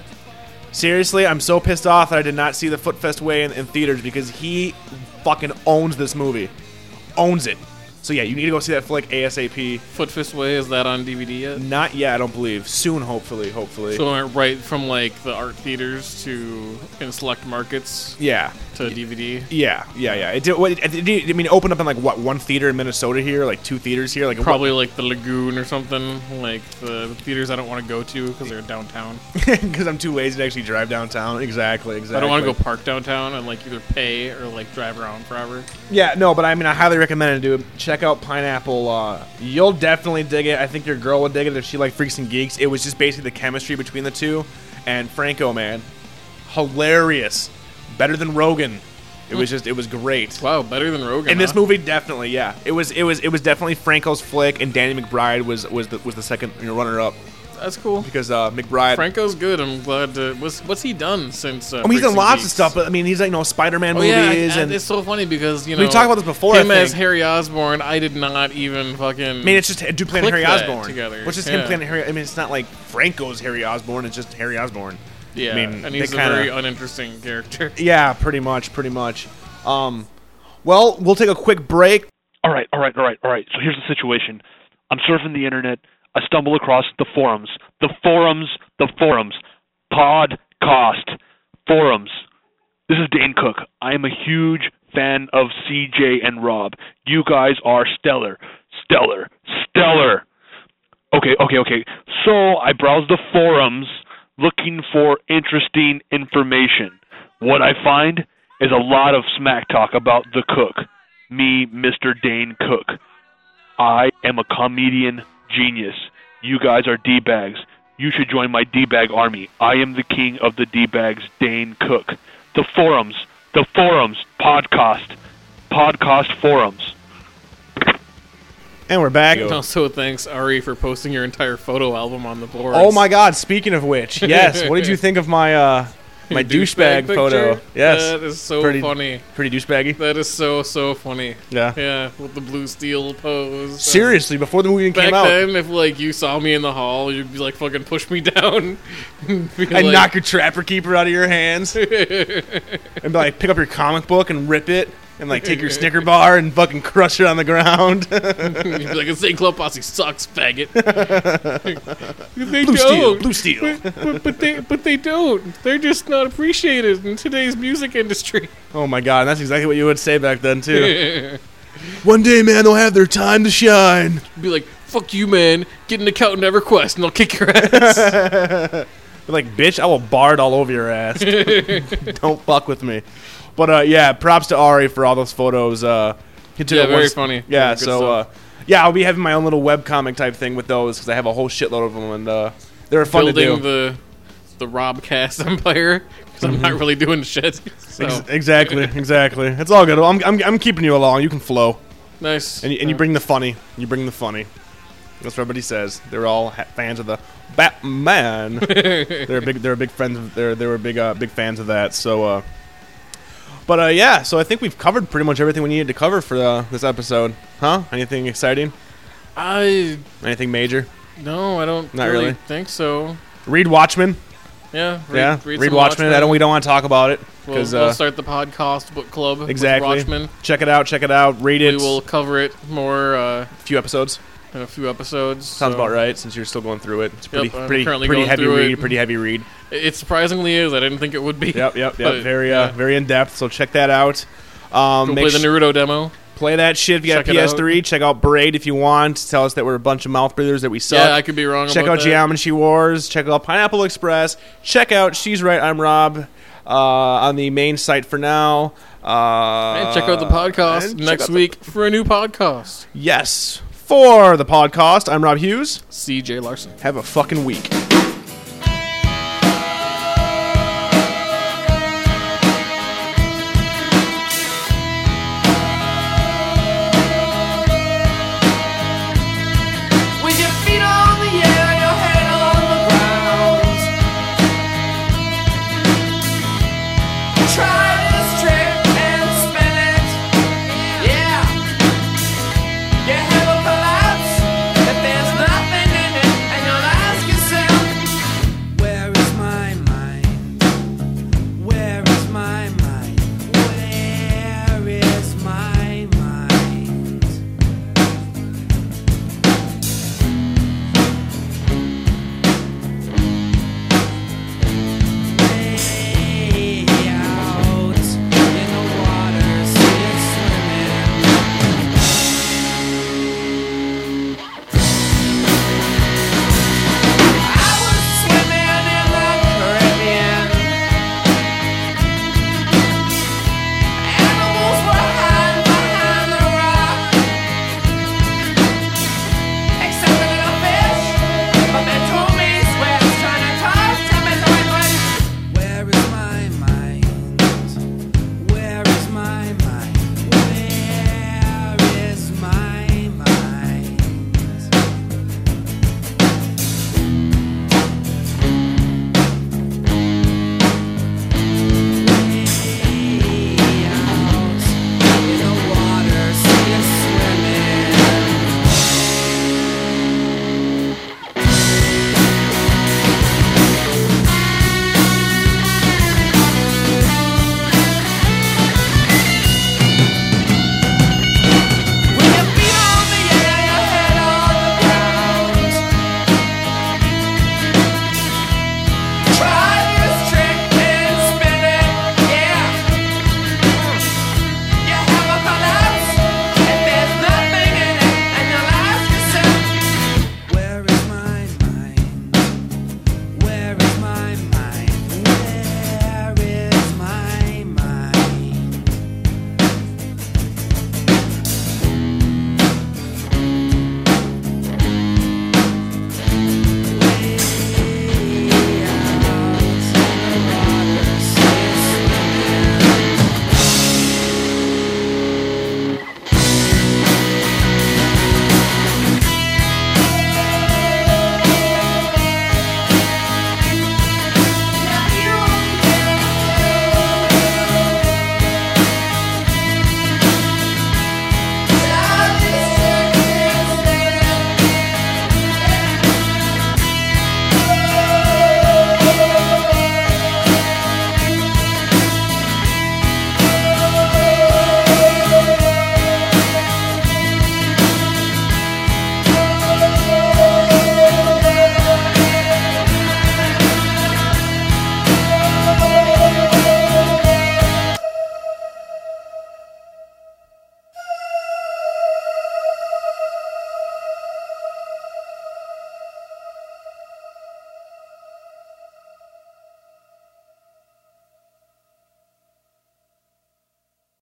Seriously, I'm so pissed off that I did not see the Foot Fist Way in, in theaters because he fucking owns this movie, owns it. So yeah, you need to go see that flick ASAP.
Foot Fist Way is that on DVD yet?
Not yet, I don't believe. Soon, hopefully, hopefully.
So right from like the art theaters to in select markets
yeah,
to DVD.
yeah, yeah, yeah. It did. What, it, it, did- I mean, it opened up in like what one theater in Minnesota here, like two theaters here, like what-
Probably like the Lagoon or something, like the theaters I don't want to go to because they're downtown. [LAUGHS]
because I'm too lazy to actually drive downtown. Exactly, exactly.
I don't want to go park downtown and like either pay or like drive around forever.
Yeah, no, but I mean, I highly recommend it, dude. Check out Pineapple. Uh, you'll definitely dig it. I think your girl would dig it if she like Freaks and Geeks. It was just basically the chemistry between the two. And Franco, man, hilarious, better than Rogan. It was just, it was great.
Wow, better than Rogan.
In this
huh?
movie, definitely, yeah. It was, it was, it was definitely Franco's flick, and Danny McBride was was the was the second you know, runner up
that's cool.
because uh, McBride.
Franco's good. I'm glad. To, what's what's he done since? Uh,
I mean, he's done lots of stuff, but I mean, he's like, you know, Spider-Man
Oh
movies,
yeah,
and
it's so funny because you know
We talked about this before, I
Him as. Harry Osborn, I did not even fucking.
I mean, it's just dude playing Harry Osborn
together,
Which is
yeah.
him playing Harry. I mean, it's not like Franco's Harry Osborn. It's just Harry Osborn.
Yeah,
I mean,
and
they
he's a
kinda-
very uninteresting character. [LAUGHS]
Yeah, pretty much, pretty much. Um, well, we'll take a quick break.
All right, all right, all right, all right. So here's the situation. I'm surfing the internet. I stumble across the forums. The forums, the forums. Podcast forums. This is Dane Cook. I am a huge fan of CJ and Rob. You guys are stellar. Stellar. Stellar. Okay, okay, okay. So I browse the forums looking for interesting information. What I find is a lot of smack talk about the cook. Me, Mr. Dane Cook. I am a comedian genius. You guys are D-bags. You should join my D-bag army. I am the king of the D-bags, Dane Cook. The forums. The forums. Podcast. Podcast forums.
And we're back.
And also, thanks Ari for posting your entire photo album on the board.
Oh my God! Speaking of which, yes. what did you [LAUGHS] think of my uh my douchebag photo? Yes,
that is so
Pretty-
funny.
pretty douchebaggy.
That is so so funny.
Yeah.
Yeah, with the blue steel pose.
Seriously, before the movie even
Back
came out,
then, if like you saw me in the hall, you'd be like, "Fucking push me [LAUGHS] down." [LAUGHS] and,
I'd
like-
knock your trapper keeper out of your hands, and be like, pick up your comic book and rip it, and like take your Snicker bar and fucking crush it on the ground. [LAUGHS]
You'd be like, "Insane Clown Posse sucks, faggot." [LAUGHS] they
blue steel,
don't.
blue steel.
But, but, but they but they don't. They're just not appreciated in today's music industry.
Oh my god, that's exactly what you would say back then too. [LAUGHS] One day, man, they'll have their time to shine.
Be like, "Fuck you, man! Get an account in EverQuest, and I'll kick your ass."
Be like, bitch, I will bard all over your ass. Don't fuck with me. But uh, yeah, props to Ari for all those photos. Uh, he took
Yeah,
it
very
once-
funny.
Yeah,
good
so uh,
stuff.
yeah, I'll be having my own little webcomic type thing with those because I have a whole shitload of them, and uh, they're fun to
Building
do.
the the Robcast [LAUGHS] empire because I'm not really doing shit. So
Ex- exactly, [LAUGHS] exactly. It's all good. I'm, I'm, I'm keeping you along. You can flow,
nice.
and you, and you bring the funny. You bring the funny. That's what everybody says. They're all ha- fans of the Batman. [LAUGHS] they're big. They're big friends. Of, they're they were big uh, big fans of that. So, uh, but uh, yeah. So I think we've covered pretty much everything we needed to cover for uh, this episode. Huh? Anything exciting?
I
Anything major?
no, I don't
Not
really,
really.
think so.
Read Watchmen.
Yeah, read,
yeah,
read,
read,
some
Watchmen. I don't. We don't want to talk about it
We'll,
because
we'll
uh,
start the podcast book club.
exactly.
Watchmen.
Check it out. Check it out. Read it.
We will cover it more uh,
A few episodes.
In a few episodes.
Sounds
so-
about right. Since you're still going through it, it's pretty,
Yep,
pretty, pretty heavy read.
it.
Pretty heavy read.
It surprisingly is. I didn't think it would be.
Yep, yep, yep. Very, uh,
yeah.
very in depth. So check that out. Um,
Go play the
sh-
Naruto demo.
play that shit if you got
Check
a PS3. Check out Braid if you want. Tell us that we're a bunch of mouth breathers that we suck.
Yeah, I could be wrong.
Check out
that.
Geometry Wars. Check out Pineapple Express. Check out She's Right, I'm Rob uh, on the main site for now. Uh,
And check out the podcast next
out the-
week for a new podcast.
yes. For the podcast, I'm Rob Hughes.
CJ Larson.
Have a fucking week.